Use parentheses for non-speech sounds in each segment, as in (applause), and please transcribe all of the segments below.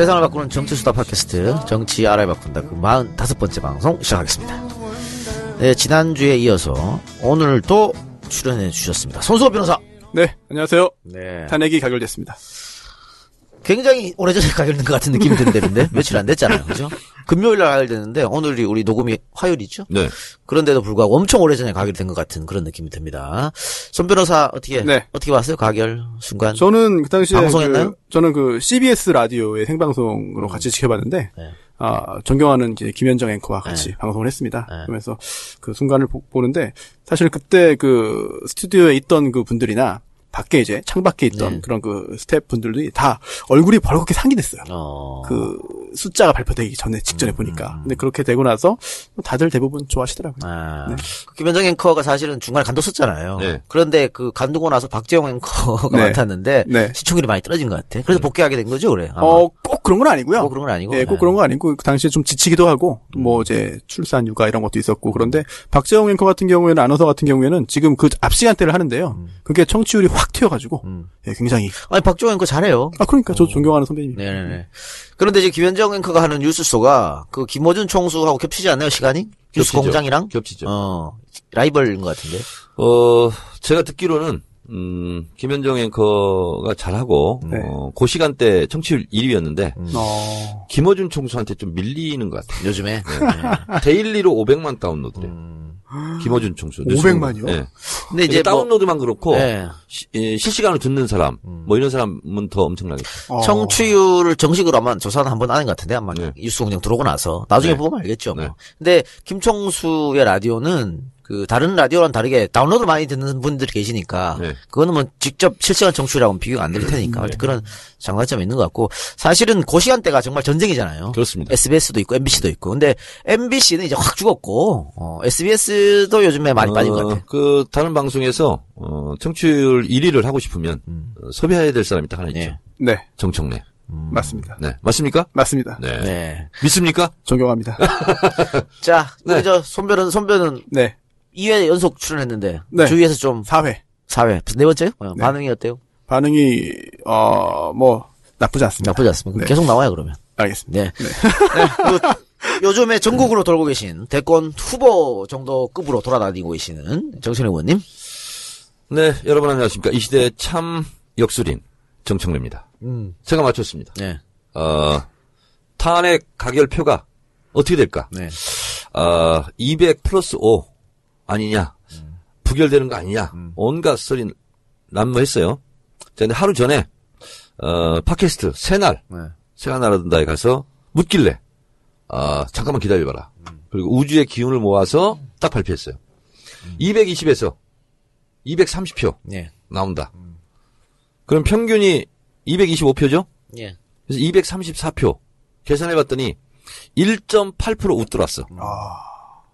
세상을 바꾸는 정치수다 팟캐스트 정치 알아야 바꾼다 그 45번째 방송 시작하겠습니다. 네, 지난주에 이어서 오늘도 출연해 주셨습니다. 손수호 변호사. 네, 안녕하세요. 네. 탄핵이 가결됐습니다. 굉장히 오래전에 가결된 것 같은 느낌이 드는데 (laughs) 며칠 안 됐잖아요. 그죠? 금요일 날 가결됐는데 오늘이 우리 녹음이 화요일이죠? 네. 그런데도 불구하고 엄청 오래전에 가결된 것 같은 그런 느낌이 듭니다. 손 변호사 어떻게 네. 어떻게 봤어요? 가결 순간? 저는 그 당시에 방송했나요? 그, 저는 그 CBS 라디오의 생방송으로 같이 지켜봤는데 네. 아, 존경하는 이제 김현정 앵커와 같이 네. 방송을 했습니다. 네. 그러면서 그 순간을 보, 보는데 사실 그때 그 스튜디오에 있던 그 분들이나 밖에 이제 창밖에 있던 네. 그런 그 스태프분들이 다 얼굴이 벌겋게 상기됐어요. 어. 그 숫자가 발표되기 전에 직전에 보니까. 근데 그렇게 되고 나서 다들 대부분 좋아하시더라고요. 아, 네. 그 김현정 앵커가 사실은 중간에 간뒀었잖아요. 네. 그런데 그 간두고 나서 박재영 앵커가 (laughs) 네. 맡았는데 네. 시청률이 많이 떨어진 것 같아. 그래서 복귀하게 된 거죠, 그래. 아마. 어, 꼭 그런 건 아니고요. 꼭 그런 건 아니고. 예, 꼭 네. 그런 건 아니고 그 당시에 좀 지치기도 하고 뭐 이제 출산 육아 이런 것도 있었고 그런데 박재영 앵커 같은 경우에는 아나운서 같은 경우에는 지금 그 앞 시간대를 하는데요. 그게 청취율이 확 튀어가지고 음. 예, 굉장히 아니 박재영 앵커 잘해요. 아 그러니까 저 존경하는 선배님. 네네네. 그런데 이제 김현정 앵커가 하는 뉴스쇼가 그 김호준 총수하고 겹치지 않나요, 시간이? 뉴스 겹치죠. 공장이랑? 겹치죠. 어, 라이벌인 것 같은데. 어, 제가 듣기로는, 음, 김현정 앵커가 잘하고, 네. 어, 그 시간대 청취율 1위였는데, 어, 김어준 총수한테 좀 밀리는 것 같아요. 요즘에. 네. daily로 500만 다운로드래. 음. 김어준 총수. 500만 이요? 네. 근데 이제 이제 뭐, 다운로드만 그렇고, 네. 시- 예, 실시간으로 듣는 사람, 뭐 이런 사람은 더 엄청나겠죠. 어. 청취율을 정식으로 아마 조사는 한번 하는 것 같은데 아마 네. 뉴스 공장 들어오고 나서 나중에 네. 보면 알겠죠. 뭐. 네. 근데 김총수의 라디오는 그 다른 라디오랑 다르게 다운로드 많이 듣는 분들이 계시니까 네. 그거는 뭐 직접 실시간 청취율하고는 비교가 안 될 테니까 하여튼 그런 장단점이 있는 것 같고 사실은 그 시간대가 정말 전쟁이잖아요. 그렇습니다. SBS도 있고 MBC도 있고 근데 MBC는 이제 확 죽었고 어, SBS도 요즘에 많이 빠진 것 어, 같아. 그, 다른 방송에서, 어, 청취율 1위를 하고 싶으면, 어, 섭외해야 될 사람이 딱 하나 있죠. 네. 네, 정청래. 맞습니다. 네. 맞습니까? 맞습니다. 네. 네. 믿습니까? 존경합니다. (laughs) 자, 우리 네. 저 손변은 손변은 네, 2회 연속 출연했는데 네. 주위에서 좀 4회 4회 네 번째요? 어, 네. 반응이 어때요? 반응이 어, 뭐 나쁘지 않습니다. 나쁘지 않습니다. 네. 계속 나와요 그러면. 알겠습니다. 네. 네. 그리고 요즘에 전국으로 돌고 계신 대권 후보 정도 급으로 돌아다니고 계시는 정신혜 의원님. 네, 여러분 안녕하십니까. 이 시대의 참 역술인 정청래입니다. 음. 제가 맞췄습니다. 네. 어, 탄핵 가결표가 어떻게 될까? 네. 어, 200 플러스 5 아니냐? 부결되는 거 아니냐? 온갖 소리 난무했어요. 자, 근데 하루 전에 어, 팟캐스트 새날 네. 새가 날아든다에 가서 묻길래 아 잠깐만 기다려봐라. 그리고 우주의 기운을 모아서 딱 발표했어요. 220에서 230표 네. 나온다. 그럼 평균이 225표죠? 예. 그래서 234표 계산해봤더니 1.8% 웃돌았어. 아,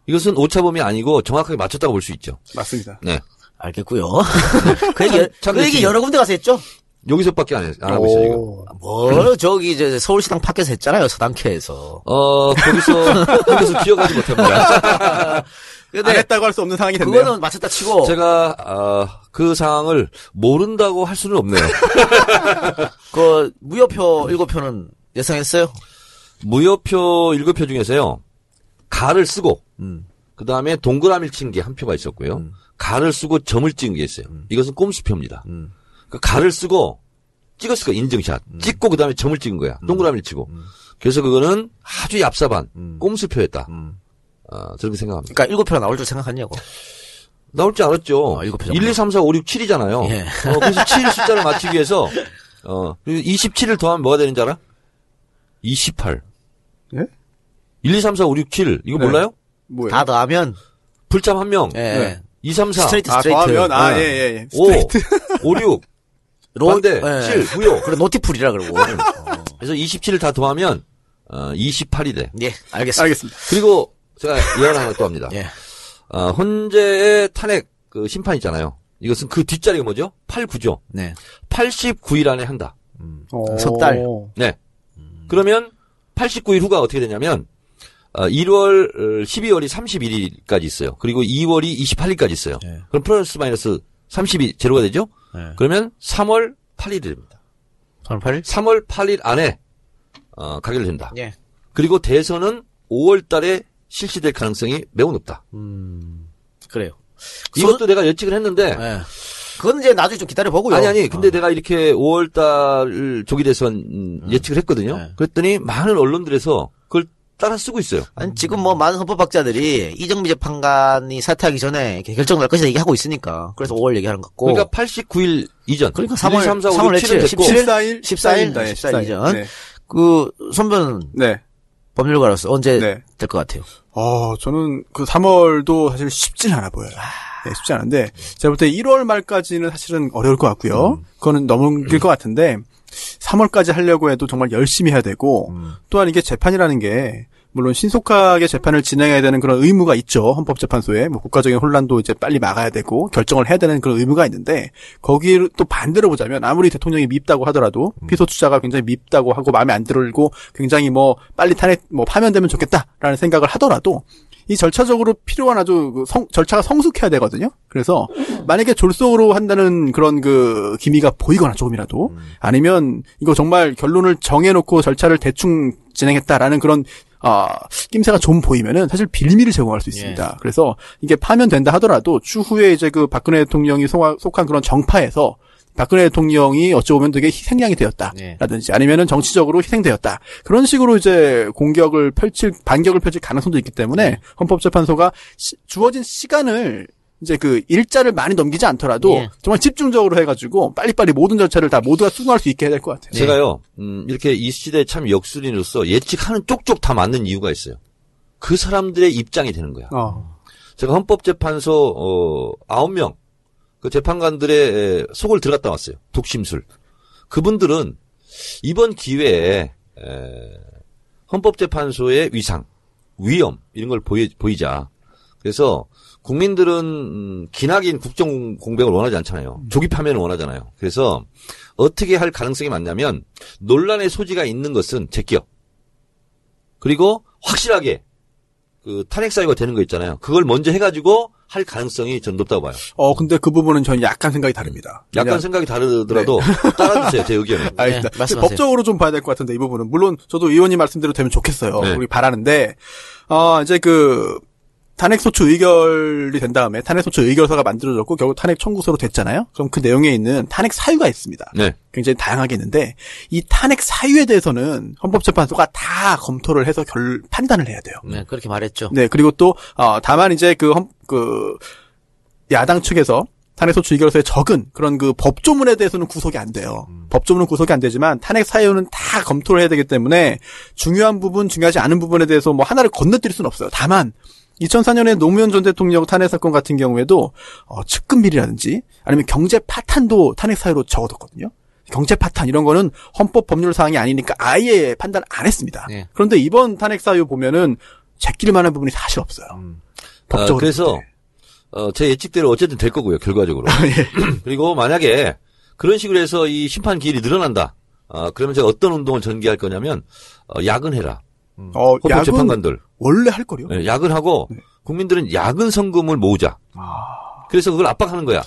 이것은 오차범위 아니고 정확하게 맞췄다고 볼 수 있죠. 맞습니다. 네. 알겠고요. (laughs) 그 얘기, 참그 얘기 여러 군데 가서 했죠? 여기서밖에 안, 해, 안 하고 있어요, 지금. 오. 뭐, 저기, 이제 서울시당 밖에서 했잖아요, 서당캐에서. 어, 거기서, 거기서 기억하지 못합니다. (laughs) 근데, 안 했다고 할 수 없는 상황이 됐네요. 그거는 맞췄다 치고, 제가, 아, 그 상황을 모른다고 할 수는 없네요. (laughs) 그, 무효표 7표는 예상했어요? 무효표 7표 중에서요, 가를 쓰고, 음. 그 다음에 동그라미를 친 게 한 표가 있었고요. 가를 쓰고 점을 찍은 게 있어요. 이것은 꼼수표입니다. 음. 그 가를 쓰고 찍었을 거야, 인증샷. 찍고 그 다음에 점을 찍은 거야. 동그라미를 치고. 그래서 그거는 아주 얍삽한 음. 꼼수표였다. 음. 어, 저렇게 생각합니다. 그러니까 7표가 나올 줄 생각했냐고. 나올 줄 알았죠. 어, 일곱 표 1, 2, 3, 4, 5, 6, 7이잖아요. 예. 어, 그래서 7 숫자를 맞추기 위해서, 어, 27을 더하면 뭐가 되는지 알아? 28. 예? 1, 2, 3, 4, 5, 6, 7. 이거 네. 몰라요? 뭐예요? 다 더하면, 불참 한 명. 예. 네. 2, 3, 4. 스트레이트, 아, 스트레이트. 더하면, 아, 네. 예, 예, 예. 5, 5, 6. 로- 반대. 예. 7, 무효. 그래, 로티플이라 그러고. 어. (laughs) 그래서 27을 다 더하면, 어, 28이 돼. 예, 알겠습니다. 알겠습니다. 그리고 제가 예언 하나 또 합니다. (laughs) 예. 어, 헌재의 탄핵 그 심판 있잖아요. 이것은 그 뒷자리가 뭐죠? 8, 9죠. 네. 89일 안에 한다. 어. 석 달. 네. 그러면 89일 후가 어떻게 되냐면 어, 1월, 12월이 31일까지 있어요. 그리고 2월이 28일까지 있어요. 네. 그럼 플러스 마이너스 30이 제로가 되죠? 네. 그러면 3월 8일이 됩니다. 3월 8일? 3월 8일 안에 어, 가결된다. 예. 그리고 대선은 5월 달에 실시될 가능성이 매우 높다. 음, 그래요. 이것도 내가 예측을 했는데 예. 그건 이제 나중에 좀 기다려 보고요. 아니 아니 근데 어. 내가 이렇게 5월 달 조기 대선 음, 예측을 했거든요. 네. 그랬더니 많은 언론들에서 따라 쓰고 있어요. 아니, 지금 뭐 많은 헌법학자들이 이정미 재판관이 사퇴하기 전에 이렇게 결정 날 것이다 얘기하고 있으니까 그래서 5월 얘기하는 것 같고. 그러니까 89일 이전. 그러니까 3월 3, 4, 5, 3월 6, 7은 됐고 17일? 14일 14일, 14일입니다. 예, 14일 이전. 네. 그 선배는 네. 법률가로서 언제 네. 될것 같아요? 어, 저는 그 3월도 사실 쉽진 않아 보여요. 네, 쉽지 않은데 제가 볼 때 1월 말까지는 사실은 어려울 것 같고요. 그거는 넘길 것 같은데 3월까지 하려고 해도 정말 열심히 해야 되고 또한 이게 재판이라는 게 물론 신속하게 재판을 진행해야 되는 그런 의무가 있죠. 헌법재판소에. 뭐 국가적인 혼란도 이제 빨리 막아야 되고 결정을 해야 되는 그런 의무가 있는데 거기를 또 반대로 보자면 아무리 대통령이 밉다고 하더라도 피소추자가 굉장히 밉다고 하고 마음에 안 들고 굉장히 뭐 빨리 탄핵 뭐 파면되면 좋겠다라는 생각을 하더라도 이 절차적으로 필요한 아주 그 성- 절차가 성숙해야 되거든요. 그래서 만약에 졸속으로 한다는 그런 그 기미가 보이거나 조금이라도 아니면 이거 정말 결론을 정해놓고 절차를 대충 진행했다라는 그런 아 낌새가 좀 보이면은 사실 빌미를 제공할 수 있습니다. 그래서 이게 파면된다 하더라도 추후에 이제 그 박근혜 대통령이 속한 그런 정파에서 박근혜 대통령이 어찌 보면 되게 희생양이 네. 되었다라든지 아니면은 정치적으로 희생되었다 그런 식으로 이제 공격을 펼칠 반격을 펼칠 가능성도 있기 때문에 네. 헌법재판소가 시- 주어진 시간을 이제 그 일자를 많이 넘기지 않더라도 예. 정말 집중적으로 해가지고 빨리빨리 모든 절차를 다 모두가 수긍할 수 있게 해야 될 것 같아요. 제가요, 음, 이렇게 이 시대에 참 역술인으로서 예측하는 쪽쪽 다 맞는 이유가 있어요. 그 사람들의 입장이 되는 거야. 어. 제가 헌법재판소, 어, 9명, 그 재판관들의 에, 속을 들어갔다 왔어요. 독심술. 그분들은 이번 기회에, 에, 헌법재판소의 위상, 위험, 이런 걸 보이, 보이자. 그래서 국민들은, 음, 기나긴 국정 공백을 원하지 않잖아요. 조기 파면을 원하잖아요. 그래서 어떻게 할 가능성이 많냐면 논란의 소지가 있는 것은 제껴. 그리고 확실하게 그 탄핵 사유가 되는 거 있잖아요. 그걸 먼저 해가지고 할 가능성이 전 높다고 봐요. 어, 근데 그 부분은 저는 약간 생각이 다릅니다. 약간 왜냐- 생각이 다르더라도 (laughs) 따라주세요 제 의견을. 알겠습니다. 네, 말씀하세요. 법적으로 좀 봐야 될 것 같은데 이 부분은 물론 저도 의원님 말씀대로 되면 좋겠어요. 네. 우리 바라는데 어 이제 그 탄핵 소추 의결이 된 다음에 탄핵 소추 의결서가 만들어졌고 결국 탄핵 청구서로 됐잖아요. 그럼 그 내용에 있는 탄핵 사유가 있습니다. 네. 굉장히 다양하게 있는데 이 탄핵 사유에 대해서는 헌법재판소가 다 검토를 해서 결 판단을 해야 돼요. 네, 그렇게 말했죠. 네, 그리고 또, 어, 다만 이제 그, 헌, 그, 야당 측에서 탄핵소추 의결서에 적은 그런 그 법조문에 대해서는 구속이 안 돼요. 법조문은 구속이 안 되지만 탄핵 사유는 다 검토를 해야 되기 때문에 중요한 부분, 중요하지 않은 부분에 대해서 뭐 하나를 건너뛸 수는 없어요. 다만, 2004년에 노무현 전 대통령 탄핵 사건 같은 경우에도 어, 측근 비리라든지 아니면 경제 파탄도 탄핵 사유로 적어뒀거든요. 경제 파탄 이런 거는 헌법 법률 사항이 아니니까 아예 판단 안 했습니다. 네. 그런데 이번 탄핵 사유 보면은 제낄 만한 부분이 사실 없어요. 법적으로. 어, 그래서 볼 때. 어, 제 예측대로 어쨌든 될 거고요 결과적으로. (laughs) (clears throat) 그리고 만약에 그런 식으로 해서 이 심판 기일이 늘어난다. 어, 그러면 제가 어떤 운동을 전개할 거냐면 어, 야근해라. 어, 헌법 재판관들 원래 할 거요. 네, 야근하고 국민들은 야근 성금을 모으자. 그래서 그걸 압박하는 거야.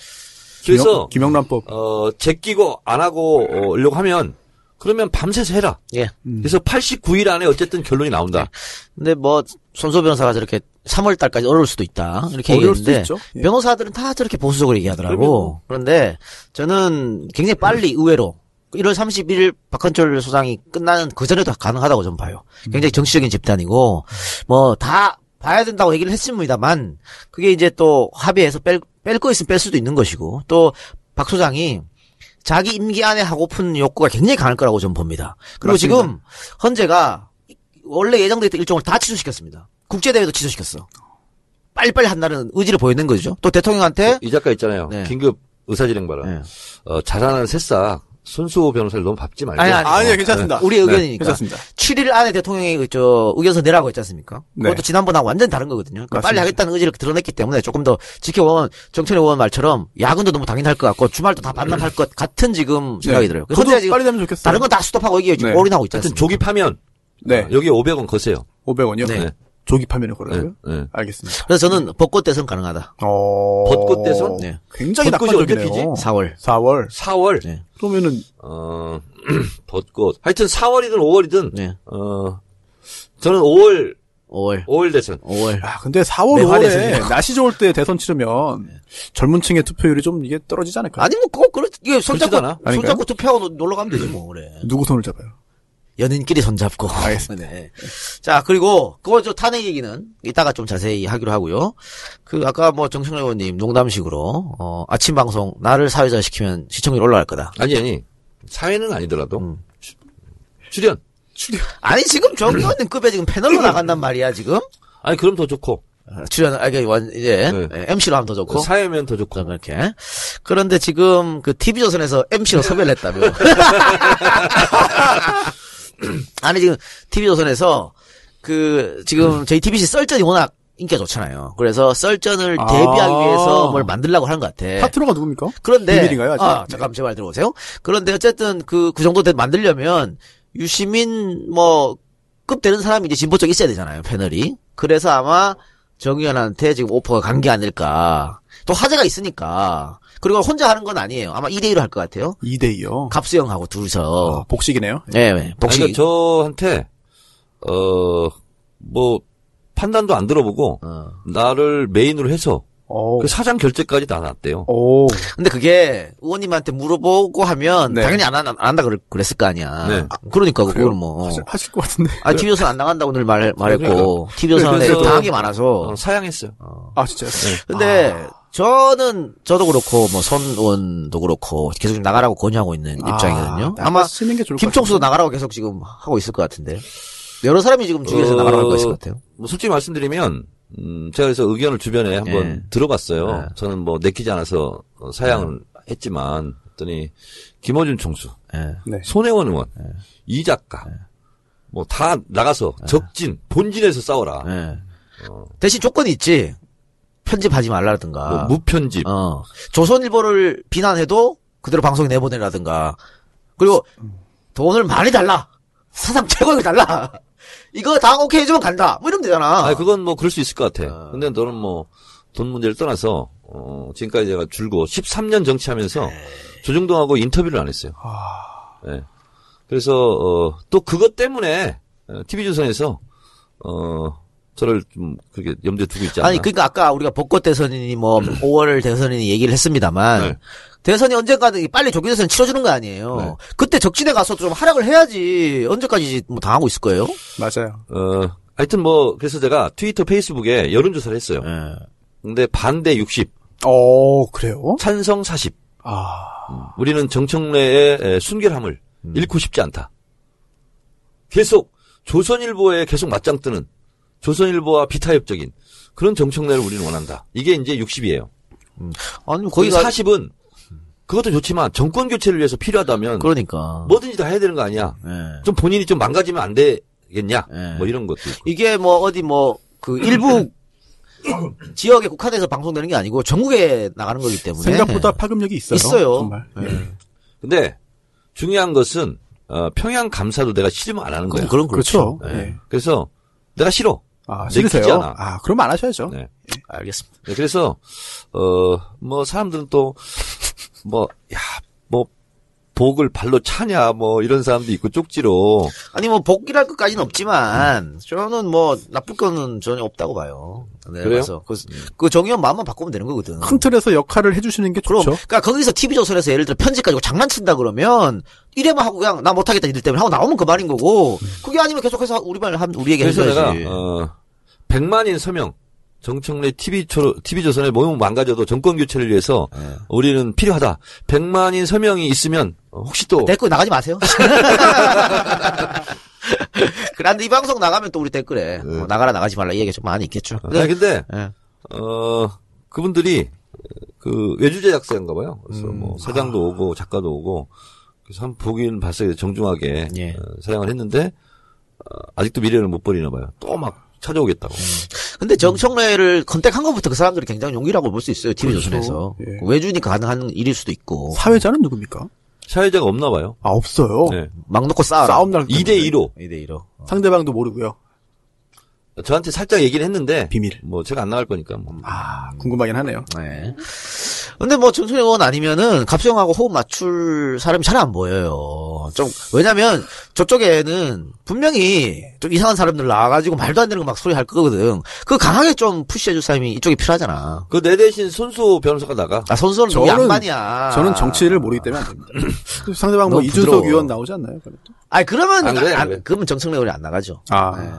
그래서 김영, 란법 어, 제끼고 안 하고 어, 려고 하면 그러면 밤새서 해라. 예. 그래서 89일 안에 어쨌든 결론이 나온다. 근데 뭐 손소 변호사가 저렇게 3월 달까지 어려울 수도 있다. 이렇게 어려울 수도 얘기했는데 있죠. 예. 변호사들은 다 저렇게 보수적으로 얘기하더라고. 그런데 저는 굉장히 빨리 의외로 1월 31일 박헌철 소장이 끝나는 그 전에도 가능하다고 좀 봐요. 굉장히 정치적인 집단이고 뭐 다 봐야 된다고 얘기를 했습니다만 그게 이제 또 합의해서 뺄, 뺄 거 있으면 뺄 수도 있는 것이고 또 박 소장이 자기 임기 안에 하고픈 욕구가 굉장히 강할 거라고 좀 봅니다. 그리고 맞습니다. 지금 헌재가 원래 예정돼 있던 일정을 다 취소시켰습니다. 국제대회도 취소시켰어. 빨리빨리 한다는 의지를 보이는 거죠. 또 대통령한테 이 작가 있잖아요. 네. 긴급 의사진행 발언. 네. 어, 자라나는 새싹 손수호 변호사를 너무 밟지 말고. 아니, 아니. 아니요, 괜찮습니다. 우리 의견이니까. 괜찮습니다. 7일 안에 대통령이 그저 의견서 내라고 했지 않습니까? 네. 그것도 지난번하고 완전 다른 거거든요. 그러니까 빨리. 하겠다는 의지를 드러냈기 때문에 조금 더 지켜본 정천의 의원 말처럼 야근도 너무 당연할 것 같고 주말도 다 반납할 것 같은 지금 생각이 들어요. 네. 저도 현재 지금 빨리 되면 좋겠어요. 다른 건다 스톱하고 이게 지금 네. 올인하고 있지 하여튼 않습니까? 조기 파면 네. 어, 여기 500원 거세요. 500원이요? 네. 조기 파면에 네. 걸어요? 네. 알겠습니다. 그래서 저는 벚꽃 대선 가능하다. 어... 벚꽃 대선? 네. 굉장히 벚꽃이 언제 낙관적이네요. 피지? 4월. 4월. 4월. 네. 그러면은 어, (clears throat) 벚꽃. 하여튼 4월이든 5월이든 네. 어 저는 5월 5월. 5월 대선. 5월. 아, 근데 4월, 네, 5월에 화내세요. (laughs) 날씨 좋을 때 대선 치르면 젊은 층의 투표율이 좀 이게 떨어지지 않을까요? 아니, 뭐, 꼭, 그렇, 이게 손잡고? 손잡고 투표하고 놀- 놀러 가면 되지, 뭐, 그래. 누구 손을 잡아요? 연인끼리 손잡고. 알겠습니다. (laughs) 네. 자, 그리고, 그거 저 탄핵 얘기는 이따가 좀 자세히 하기로 하고요. 그, 아까 뭐 정청래 의원님 농담식으로, 어, 아침 방송, 나를 사회자 시키면 시청률 올라갈 거다. 아니 아니 사회는 아니더라도 음. 주- 출연. 아니, 지금 정 의원님급에 지금 패널로 나간단 말이야, 지금? 아니 그럼 더 좋고 어, 출연, 아, 이게 완, 이제, 네. MC로 하면 더 좋고. 사회면 더 좋고. 좀 그렇게. 그런데 지금 그 TV조선에서 MC로 섭외를 했다며. (laughs) (clears throat) 아니 지금 TV조선에서 그 지금 저희 TBC 썰전이 워낙 인기가 좋잖아요. 그래서 썰전을 아. 대비하기 위해서 뭘 만들려고 하는 것 같아. 파트너가 누굽니까? 그런데 비밀인가요, 아직? 아, 네. 잠깐 제말 들어보세요. 그런데 어쨌든 그그 정도 되 만들려면 유시민 뭐 급 되는 사람이 이제 진보 쪽에 있어야 되잖아요 패널이. 그래서 아마 정의원한테 지금 오퍼가 간 게 아닐까. 또 화제가 있으니까. 그리고 혼자 하는 건 아니에요. 아마 2대1로 할 것 같아요. 2대2요. 갑수형하고 둘이서. 어, 복식이네요. 네, 네. 복식. 아니, 그러니까 저한테 어 뭐 판단도 안 들어보고 어. 나를 메인으로 해서 오. 그 사장 결제까지 다 놨대요. 오. 근데 그게 의원님한테 물어보고 하면 네. 당연히 안, 한- 안 한다 그랬, 그랬을 거 아니야. 네. 그러니까 그래요? 그거는 뭐. 하실, 하실 것 같은데. 아, TV조선 안 나간다고 늘 말, 말했고, TV조선에 그래서- 당한 게 많아서. 어, 사양했어요. 아, 진짜요? 근데, 저는, 저도 그렇고, 뭐, 선원도 그렇고, 계속 좀 나가라고 권유하고 있는 입장이거든요. 아, 아마, 좋을 것 김총수도. 나가라고 계속 지금 하고 있을 것 같은데. 여러 사람이 지금 주위에서 어, 나가라고 하고 있을 것 같아요. 뭐 솔직히 말씀드리면 음, 제가 그래서 의견을 주변에 한번 예. 들어봤어요. 네. 저는 뭐 내키지 않아서 어, 사양을 했지만 했더니 김어준 총수, 예. 네. 손혜원 의원, 이 작가 뭐 다 나가서 적진 본진에서 싸워라. 예. 대신 조건이 있지. 편집하지 말라든가. 뭐 무편집. 어. 조선일보를 비난해도 그대로 방송에 내보내라든가. 그리고 돈을 많이 달라. 사상 최고액을 달라. 이거 다 오케이 해주면 간다. 뭐 이러면 되잖아. 아, 그건 뭐 그럴 수 있을 것 같아. 어. 근데 너는 뭐 돈 문제를 떠나서 어, 지금까지 제가 줄고 13년 정치하면서 네. 조중동하고 인터뷰를 안 했어요. 아, 예. 그래서 어, 또 그것 때문에 TV조선에서 어, 저를 좀 그렇게 염두에 두고 있지 않나. 아니, 그러니까 아까 우리가 벚꽃 대선이니 뭐 5월 대선이니 얘기를 했습니다만 네. 대선이 언젠가는 빨리 조기 대선 치러주는 거 아니에요. 네. 그때 적진에 가서 좀 활약을 해야지 언제까지 뭐 당하고 있을 거예요? 맞아요. 어, 하여튼 뭐 그래서 제가 트위터, 페이스북에 여론 조사를 했어요. 예. 근데 반대 60, 어, 그래요? 찬성 40. 아, 우리는 정청래의 에, 순결함을 잃고 싶지 않다. 계속 조선일보에 계속 맞짱 뜨는 조선일보와 비타협적인 그런 정청래를 우리는 원한다. 이게 이제 60이에요. 아니 거기 거기가 40은 그것도 좋지만 정권 교체를 위해서 필요하다면 그러니까 뭐든지 다 해야 되는 거 아니야. 예. 좀 본인이 좀 망가지면 안 되겠냐. 네. 뭐 이런 것도 있고. 이게 뭐 어디 뭐 그 일부 (laughs) 지역에 국한해서 방송되는 게 아니고 전국에 나가는 거기 때문에 생각보다 파급력이 있어요. 있어요. 정말. 예. 근데 중요한 것은 어, 평양 감사도 내가 싫으면 안 하는 거야. 그럼 그렇죠. 그렇죠. 예. 네. 그래서 내가 싫어. 아, 내키지 싫으세요? 않아. 아, 그럼 안 하셔야죠. 네. 알겠습니다. 네, 그래서 어 뭐 사람들은 또 뭐야뭐 복을 발로 차냐 뭐 이런 사람도 있고 쪽지로 아니 뭐 복귀할 것까지는 없지만 저는 뭐 나쁠 거는 전혀 없다고 봐요. 네, 그래요? 그래서 그, 그 정의원 마음만 바꾸면 되는 거거든. 큰 틀에서 역할을 해주시는 게 그럼 좋죠. 그러니까 거기서 TV 조선에서 예를 들어 편집 가지고 장난친다 그러면 이래만 하고 그냥 나 못하겠다 이들 때문에 하고 나오면 그 말인 거고 그게 아니면 계속해서 우리 말한 우리 얘기 그래서 해줘야지. 내가 어 100만인 서명 정청래 TV 초 TV 조선의 몸은 망가져도 정권 교체를 위해서 네. 우리는 필요하다. 100만인 서명이 있으면 어, 혹시 또 댓글 나가지 마세요. (laughs) 그런데 이 방송 나가면 또 우리 댓글에 뭐 나가라 나가지 말라 이 얘기가 좀 많이 있겠죠. 아니, 근데 예. 어 그분들이 그 외주 제작사인가 봐요. 그래서 음. 뭐 사장도 오고 작가도 오고 그래서 한 보기는 봤어요. 정중하게 예. 어, 사양을 했는데 어, 아직도 미래를 못 버리나 봐요. 또막 찾아오겠다고. 근데 정청래를 컨택한 것부터 그 사람들이 굉장히 용기라고 볼 수 있어요. TV 그렇죠. 조선에서 예. 외주니까 가능한 일일 수도 있고 사회자는 누굽니까? 사회자가 없나 봐요. 아, 없어요. 네. 막 놓고 싸워라. 싸움 날 2대 2로 2대 2로. 상대방도 모르고요. 저한테 살짝 얘기를 했는데 비밀. 뭐 제가 안 나갈 거니까 뭐. 아, 궁금하긴 하네요. 네. 근데 뭐 정청래 의원 아니면은 갑성하고 호흡 맞출 사람이 잘 안 보여요. 좀 왜냐면 저쪽에는 분명히 좀 이상한 사람들 나와가지고 말도 안 되는 거 막 소리 할 거거든. 그 강하게 좀 푸시해줄 사람이 이쪽에 필요하잖아. 그 내 대신 손수 변호사가 나가. 아 선수는 저는- 양반이야. 저는 정치를 모르기 때문에 안 됩니다. (laughs) 상대방 뭐 이준석 부드러워. 의원 나오지 않나요? 그래도? 아니 그러면 안 그래, 안 안- 그래. 그러면 정청래 의원이 안 나가죠. 아. 네.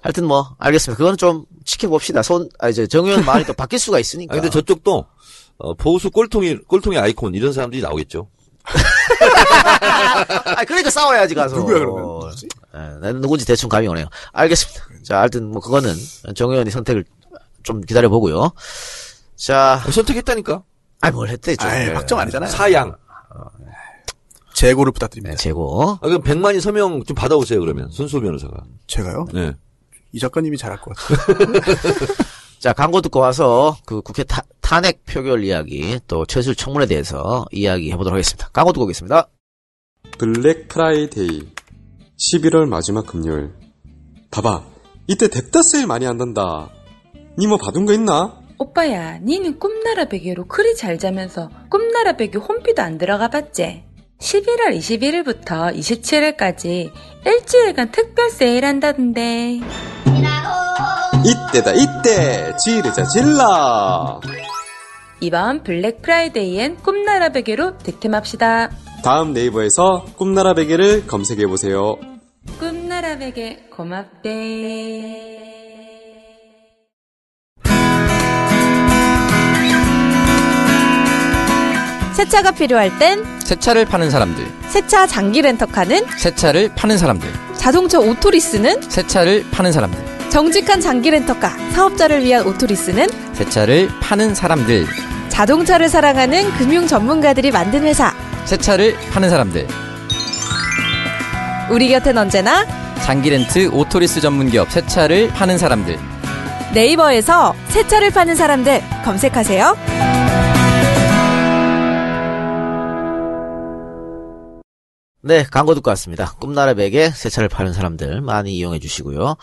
하여튼 뭐 알겠습니다. 그거는 좀 지켜봅시다. 손, 아 이제 정 의원 말이 또 바뀔 수가 있으니까. 아 근데 저쪽도 어, 보수 꼴통이 꼴통의 아이콘 이런 사람들이 나오겠죠. (laughs) 아 그러니까 싸워야지 가서. 누구야, 그러면? 누구지? 예, 나는 누군지 대충 감이 오네요. 알겠습니다. 자, 하여튼 뭐 그거는 정 의원이 선택을 좀 기다려 보고요. 자, 어, 선택했다니까. 아니 뭘 했대죠. 아예 예. 확정 아니잖아요. 사양. 재고를 네, 부탁드립니다. 재고. 아, 그럼 100만인 서명 좀 받아오세요 그러면 손수호 변호사가. 제가요? 네. 이 작가님이 잘할 것 같아요. (laughs) 자, 광고 듣고 와서 그 국회 타, 탄핵 표결 이야기 또 최순실 청문에 대해서 이야기 해보도록 하겠습니다. 광고 듣고 오겠습니다. 블랙 프라이데이 11월 마지막 금요일 봐봐 이때 뎁다 세일 많이 한단다 니 뭐 받은 거 있나? 오빠야, 니는 꿈나라 베개로 그리 잘 자면서 꿈나라 베개 홈피도 안 들어가 봤지? 11월 21일부터 27일까지 일주일간 특별 세일한다던데. 이때다 이때. 지르자 질러. 이번 블랙 프라이데이엔 꿈나라 베개로 득템합시다. 다음 네이버에서 꿈나라 베개를 검색해보세요. 꿈나라 베개 고맙대. 새 차가 필요할 땐 새 차를 파는 사람들, 새 차 장기 렌터카는 새 차를 파는 사람들, 자동차 오토리스는 새 차를 파는 사람들, 정직한 장기 렌터카 사업자를 위한 오토리스는 새 차를 파는 사람들, 자동차를 사랑하는 금융 전문가들이 만든 회사 새 차를 파는 사람들, 우리 곁엔 언제나 장기 렌트 오토리스 전문 기업 새 차를 파는 사람들. 네이버에서 새 차를 파는 사람들 검색하세요. 네, 광고 듣고 왔습니다. 꿈나라 베개 세차를 파는 사람들 많이 이용해 주시고요.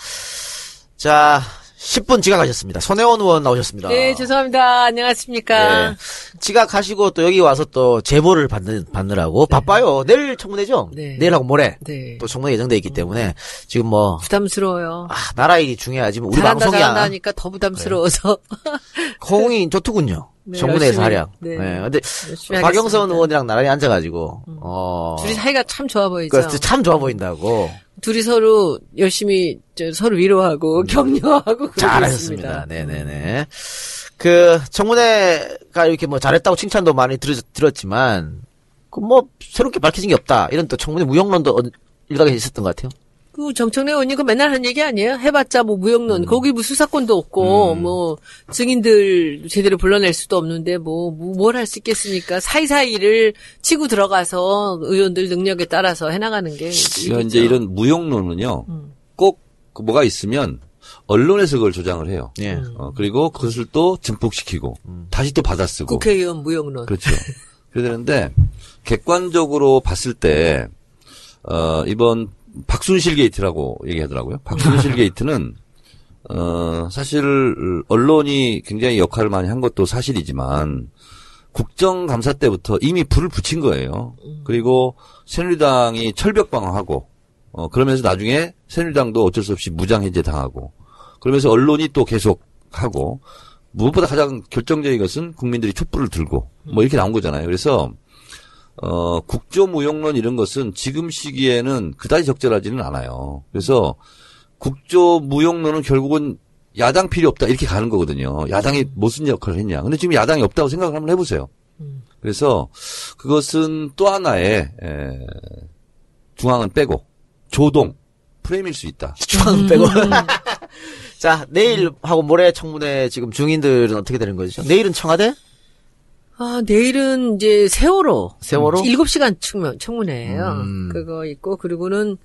자, 10분 지각하셨습니다. 손혜원 의원 나오셨습니다. 네, 죄송합니다. 안녕하십니까. 네. 지각하시고 또 여기 와서 또 제보를 받는, 받느라고 바빠요. 내일 청문회죠? 네. 내일하고 모레. 네. 또 청문회 예정돼 있기 때문에 지금 뭐, 부담스러워요. 아, 나라 일이 중요하지만 우리 잘한다, 방송이야. 잘한다 하니까 더 부담스러워서. 호응이 좋더군요. (laughs) 네, 청문회에서 열심히, 활약. 네. 네. 근데 박영선. 의원이랑 나란히 앉아가지고, 어. 둘이 사이가 참 좋아 보이죠. 그, 참 좋아 보인다고. 둘이 서로 열심히 저 서로 위로하고 격려하고 음. 잘하셨습니다. 있습니다. 네네네. 그 청문회가 이렇게 뭐 잘했다고 칭찬도 많이 들, 들었지만 그 뭐 새롭게 밝혀진 게 없다 이런 또 청문회 무용론도 어- 일각에 있었던 것 같아요. 그 정청래 의원님 그 맨날 하는 얘기 아니에요? 해봤자 뭐 음. 무용론 거기 뭐 수사권도 없고 뭐 증인들 제대로 불러낼 수도 없는데 뭐 뭘 할 수 있겠습니까? 사이사이를 치고 들어가서 의원들 능력에 따라서 해나가는 게 그러니까 이제 이런 무용론은요. 꼭 그 뭐가 있으면 언론에서 그걸 조장을 해요. 예. 어, 그리고 그것을 또 증폭시키고 다시 또 받아쓰고 국회의원 무용론. 그렇죠. 그래야 되는데 객관적으로 봤을 때 어, 이번 박순실 게이트라고 얘기하더라고요. 박순실 (laughs) 게이트는 어, 사실 언론이 굉장히 역할을 많이 한 것도 사실이지만 국정감사 때부터 이미 불을 붙인 거예요. 그리고 새누리당이 철벽 방어하고 어, 그러면서 나중에 새누리당도 어쩔 수 없이 무장 해제 당하고 그러면서 언론이 또 계속 하고 무엇보다 가장 결정적인 것은 국민들이 촛불을 들고 뭐 이렇게 나온 거잖아요. 그래서 어 국조무용론 이런 것은 지금 시기에는 그다지 적절하지는 않아요. 그래서 국조무용론은 결국은 야당 필요 없다 이렇게 가는 거거든요. 야당이 무슨 역할을 했냐. 근데 지금 야당이 없다고 생각을 한번 해보세요. 그래서 그것은 또 하나의 에, 중앙은 빼고 조동 프레임일 수 있다. (laughs) 중앙 빼고. (laughs) 자 내일 하고 모레 청문회 지금 중인들은 어떻게 되는 거죠? 내일은 청와대? 아, 내일은 이제 세월호. 세월호? 7시간 청문, 청문회예요. 음. 그거 있고, 그리고는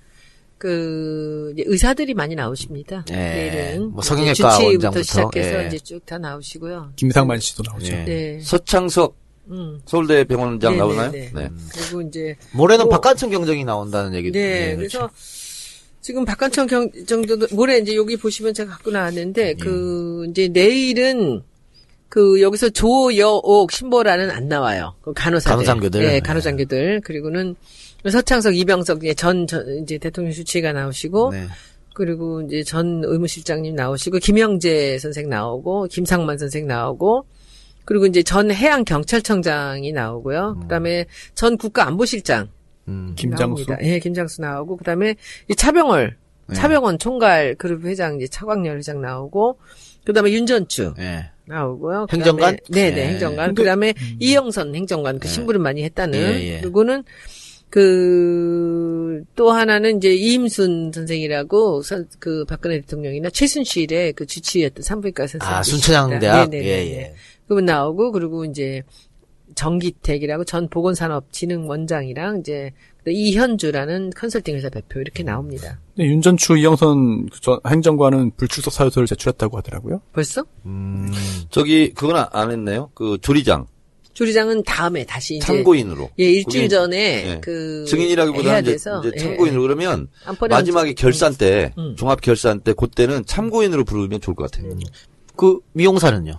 그, 이제 의사들이 많이 나오십니다. 예. 내일은. 뭐 성형외과 원장부터, 시작해서 예. 이제 쭉 다 나오시고요. 김상만 씨도 나오죠. 예. 네. 서창석 음. 서울대 병원장 네, 나오나요? 네, 네. 네. 그리고 이제, 모레는 뭐- 박관청 경정이 나온다는 얘기. 네. 그렇죠. 그래서 지금 박관청 경, 정도도, 모레 이제 여기 보시면 제가 갖고 나왔는데, 예. 그, 이제 내일은 그 여기서 조여옥 신보라는 안 나와요. 그 간호사들. 간호장교들. 네, 간호장교들. 그리고는 서창석, 이병석 이제 전, 전 이제 대통령 수치가 나오시고 네. 그리고 이제 전 의무실장님 나오시고 김영재 선생 나오고 김상만 선생 나오고 그리고 이제 전 해양 경찰청장이 나오고요. 그다음에 전 국가안보실장 음. 김장수. 나옵니다. 예, 김장수 나오고 그다음에 이 차병월 네. 차병원 총괄 그룹 회장 이제 차광열 회장 나오고 그다음에 윤전추 예. 나오고요. 그다음에- 행정관? 네, 네, 예. 행정관. 근데- 그다음에 이영선 행정관 그 신부를 많이 했다는 예, 예. 그리고는 그 또 하나는 이제 이임순 선생이라고 선- 그 박근혜 대통령이나 최순실의 그 주치의였던 산부인과 선생님. 아, 순천향대학? 네네네. 예, 예. 그분 나오고 그리고 이제 정기택이라고 전 보건산업진흥원장이랑 이제 이현주라는 컨설팅 회사 대표 이렇게 나옵니다. 네, 윤전추 이영선 전 행정관은 불출석 사유서를 제출했다고 하더라고요. 벌써? 음. 저기 그건 안- 안 했네요. 그 조리장 조리장은 다음에 다시 이제 참고인으로. 예 일주일 거기- 전에 예. 그 증인이라기보다는 이제, 이제 예, 참고인으로 예. 그러면 마지막에 결산 때 음. 종합 결산 때 그때는 참고인으로 부르면 좋을 것 같아요. 그 미용사는요?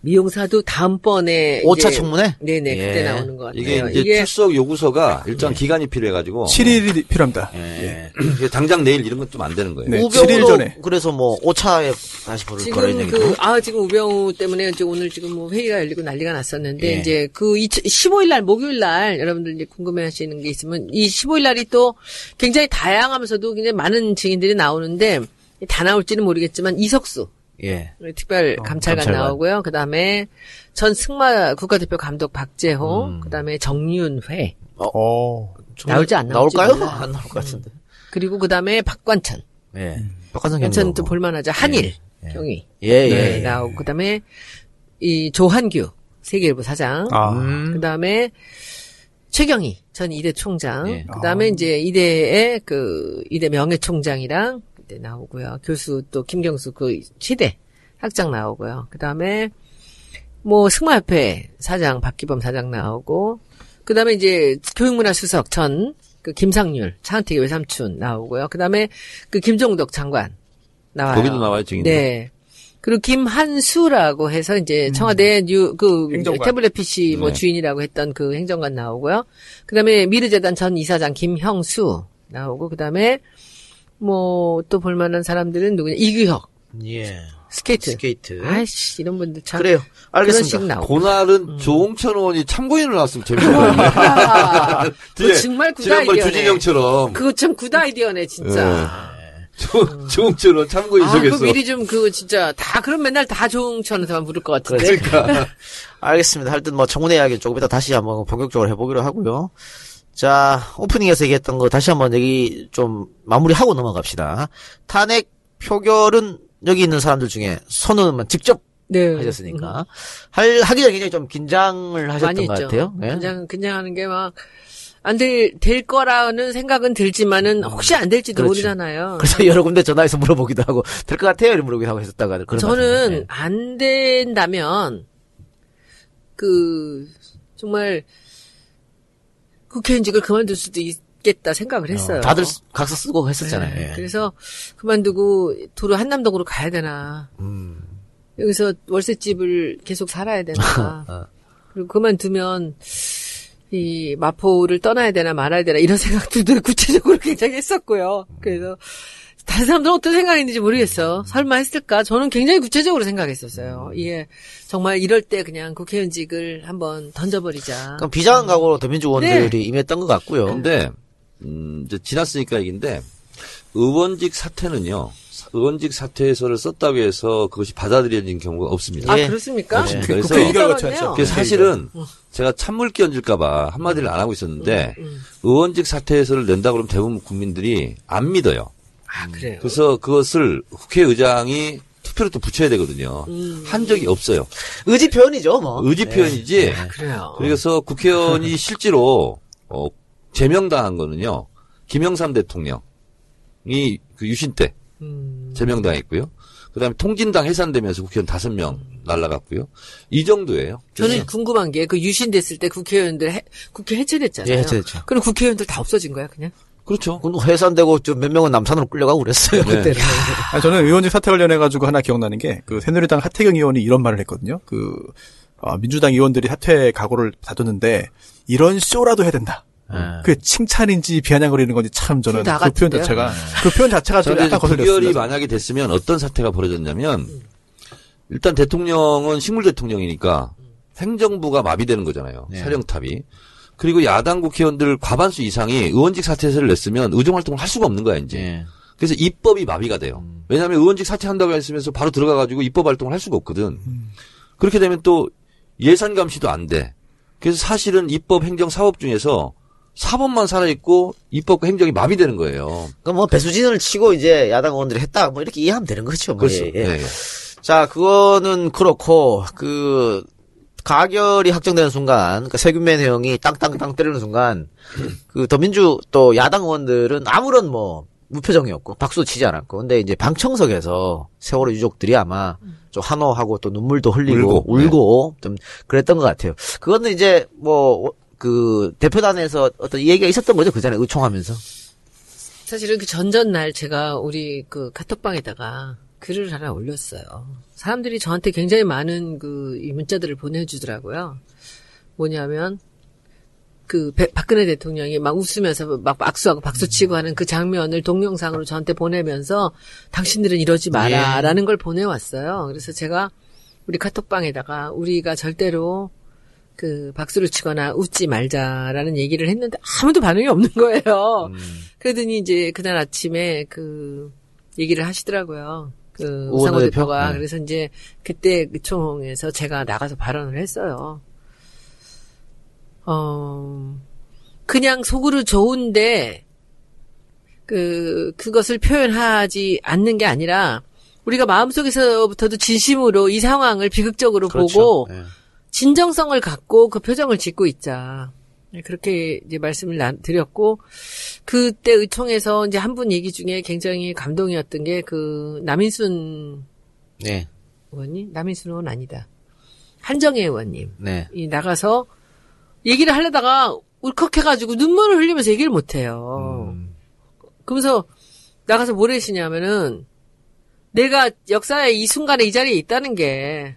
미용사도 다음번에 5차 이제- 청문회? 네네 그때 예. 나오는 것 같아요. 이게 이제 출석 요구서가 일정 기간이 필요해가지고 7일이 필요합니다. 예. 이게 당장 내일 이런 건 좀 안 되는 거예요. 네, 우병우도 7일 전에. 그래서 뭐 5차에 다시 부를 거라는 지금. 그, 아, 지금 우병우 때문에 이제 오늘 지금 뭐 회의가 열리고 난리가 났었는데, 예. 이제 그 15일 날, 목요일 날, 여러분들 이제 궁금해 하시는 게 있으면, 이 15일 날이 또 굉장히 다양하면서도 굉장히 많은 증인들이 나오는데, 다 나올지는 모르겠지만, 이석수. 예. 특별 감찰관, 감찰관. 나오고요. 그 다음에 전 승마 국가대표 감독 박재호, 음. 그 다음에 정윤회, 어. 나올지 안 나올지 나올까요? 몰라. 안 나올 것 같은데. 그리고 그 다음에 박관천. 예. 박한성 관천 또 경도. 볼만하죠. 한일 예. 경위. 예, 예. 네, 예. 나오고 그 다음에 이 조한규 세계일보 사장. 아. 음. 그다음에 최경희 전 이대 총장. 예. 그다음에 아. 이제 이대의 그 이대 명예총장이랑 그 때 나오고요. 교수 또 김경수 그 시대 학장 나오고요. 그 다음에 뭐 승마협회 사장 박기범 사장 나오고 그 다음에 이제 교육문화수석 전 그 김상률 차은택의 외삼촌 나오고요. 그 다음에 그 김종덕 장관 나와요. 거기도 나와요, 증인들. 네. 그리고 김한수라고 해서 이제 청와대 뉴, 그, 행정관. 태블릿 PC 뭐 네. 주인이라고 했던 그 행정관 나오고요. 그 다음에 미르재단 전 이사장 김형수 나오고, 그 다음에 뭐 또 볼만한 사람들은 누구냐. 이규혁. 예. 스케이트. 스케이트. 아이씨, 이런 분들 참. 그래요. 알겠습니다. 나오고. 그날은 조응천 의원이 참고인으로 나왔으면. 아, (laughs) 그거 뒤에 정말 good idea네. 주진형처럼 그거 참 good idea네, 진짜. 조, 조응천 의원 참고인 아, 속에서 그 미리 좀 그거 진짜 다, 그럼 맨날 다 조응천에서만 부를 것 같은데. 그러니까 (laughs) 알겠습니다. 하여튼 뭐 청문회 이야기 조금 이따 다시 한번 본격적으로 해보기로 하고요. 자, 오프닝에서 얘기했던 거 다시 한번 얘기 좀 마무리하고 넘어갑시다. 탄핵 표결은 여기 있는 사람들 중에 손은만 직접 네. 하셨으니까 할 하기 전에 굉장히 좀 긴장을 하셨던 것. 같아요. 네. 그냥 그냥 하는 게 막 안될 될 거라는 생각은 들지만은 혹시 안 될지도 그렇죠. 모르잖아요. 그래서 여러 군데 전화해서 물어보기도 하고 될 것 같아요, 이런 물어보기도 하고 했었다가 그런 것 저는 같은데. 안 된다면 그 정말 국회의원직을 그만둘 수도 있겠다 생각을 했어요. 어, 다들 각서 쓰고 했었잖아요. 네. 예. 그래서 그만두고 도로 한남동으로 가야 되나. 음. 여기서 월세집을 계속 살아야 되나. (laughs) 어. 그리고 그만두면 이 마포를 떠나야 되나 말아야 되나 이런 (laughs) 생각들도 구체적으로 (laughs) 굉장히 했었고요. 그래서 다른 사람들은 어떤 생각인지 모르겠어. 설마 했을까? 저는 굉장히 구체적으로 생각했었어요. 이게 정말 이럴 때 그냥 국회의원직을 한번 던져버리자. 그럼 비장한 각오로 더민주 의원들이 네. 임했던 것 같고요. 근데 음, 이제 지났으니까 얘기인데 의원직 사퇴는요. 사- 의원직 사퇴서를 썼다고 해서 그것이 받아들여진 경우가 없습니다. 아 예. 그렇습니까? 네. 국회 그래서 국회 의결 떨었네요. 거쳐야죠. 그래서 사실은 제가 찬물 끼얹을까봐 한마디를 안 하고 있었는데 의원직 사퇴서를 낸다 그러면 대부분 국민들이 안 믿어요. 아 그래요. 그래서 그것을 국회의장이 투표를 또 붙여야 되거든요. 한 적이 없어요. 의지 표현이죠, 뭐. 의지 표현이지. 그래요. 그래서 국회의원이 (laughs) 실제로 어, 제명당한 거는요. 김영삼 대통령이 그 유신 때 음. 제명당했고요. 그다음에 통진당 해산되면서 국회의원 다섯 명 날라갔고요. 이 정도예요. 저는 궁금한 게 그 유신 됐을 때 국회의원들 해- 국회 해체됐잖아요. 예, 해체됐죠. 그럼 국회의원들 다 없어진 거야 그냥? 그렇죠. 그건 해산되고 좀몇 명은 남산으로 끌려가고 그랬어요 네. 그때는. 아니, (laughs) 저는 의원직 사태 관련해 가지고 하나 기억나는 게 그 새누리당 하태경 의원이 이런 말을 했거든요. 그 어, 민주당 의원들이 사퇴 각오를 다졌는데 이런 쇼라도 해야 된다. 예. 그게 칭찬인지 비아냥거리는 건지 참 저는 다그 표현 같은데요? 자체가 그 표현 자체가 좀 저는 약간 거슬렸습니다. 만약에 됐으면 어떤 사태가 벌어졌냐면 일단 대통령은 식물 대통령이니까 행정부가 마비되는 거잖아요. 네. 사령탑이. 그리고 야당 국회의원들 과반수 이상이 의원직 사퇴서를 냈으면 의정 활동을 할 수가 없는 거야 이제. 예. 그래서 입법이 마비가 돼요. 왜냐하면 의원직 사퇴한다고 했으면서 바로 들어가가지고 입법 활동을 할 수가 없거든. 그렇게 되면 또 예산 감시도 안 돼. 그래서 사실은 입법 행정 사업 중에서 사법만 살아있고 입법과 행정이 마비되는 거예요. 그뭐 배수진을 치고 이제 야당 의원들이 했다 뭐 이렇게 이해하면 되는 거죠. 뭐. 그렇죠. 예, 예. 예, 예. 자, 그거는 그렇고, 그, 가결이 확정되는 순간, 그러니까 세균맨 회영이 땅땅땅 때리는 순간, 그 더민주 또 야당 의원들은 아무런 뭐, 무표정이었고, 박수도 치지 않았고, 근데 이제 방청석에서 세월호 유족들이 아마 좀 한호하고 또 눈물도 흘리고, 울고, 울고, 좀 그랬던 것 같아요. 그거는 이제 뭐, 그, 대표단에서 어떤 얘기가 있었던 거죠, 그 전에 의총하면서. 사실은 그 전전날 제가 우리 그 카톡방에다가 글을 하나 올렸어요. 사람들이 저한테 굉장히 많은 그이 문자들을 보내주더라고요. 뭐냐면 그 배- 박근혜 대통령이 막 웃으면서 막 박수하고 박수치고 하는 그 장면을 동영상으로 저한테 보내면서 당신들은 이러지 마라라는 걸 보내왔어요. 그래서 제가 우리 카톡방에다가 우리가 절대로 그 박수를 치거나 웃지 말자라는 얘기를 했는데 아무도 반응이 없는 거예요. 그러더니 이제 그날 아침에 그 얘기를 하시더라고요. 그 우상호 대표? 대표가 네. 그래서 이제 그때 그 총에서 제가 나가서 발언을 했어요. 어 그냥 속으로 좋은데 그 그것을 표현하지 않는 게 아니라 우리가 마음속에서부터도 진심으로 이 상황을 비극적으로 보고 예. 진정성을 갖고 그 표정을 짓고 있자. 네, 그렇게 이제 말씀을 나- 드렸고, 그때 의총에서 이제 한 분 얘기 중에 굉장히 감동이었던 게 그 남인순 네, 의원님? 남인순 의원 아니다. 한정혜 의원님. 네. 이 나가서 얘기를 하려다가 울컥해가지고 눈물을 흘리면서 얘기를 못해요. 음. 그러면서 나가서 뭘 하시냐면은 내가 역사의 이 순간에 이 자리에 있다는 게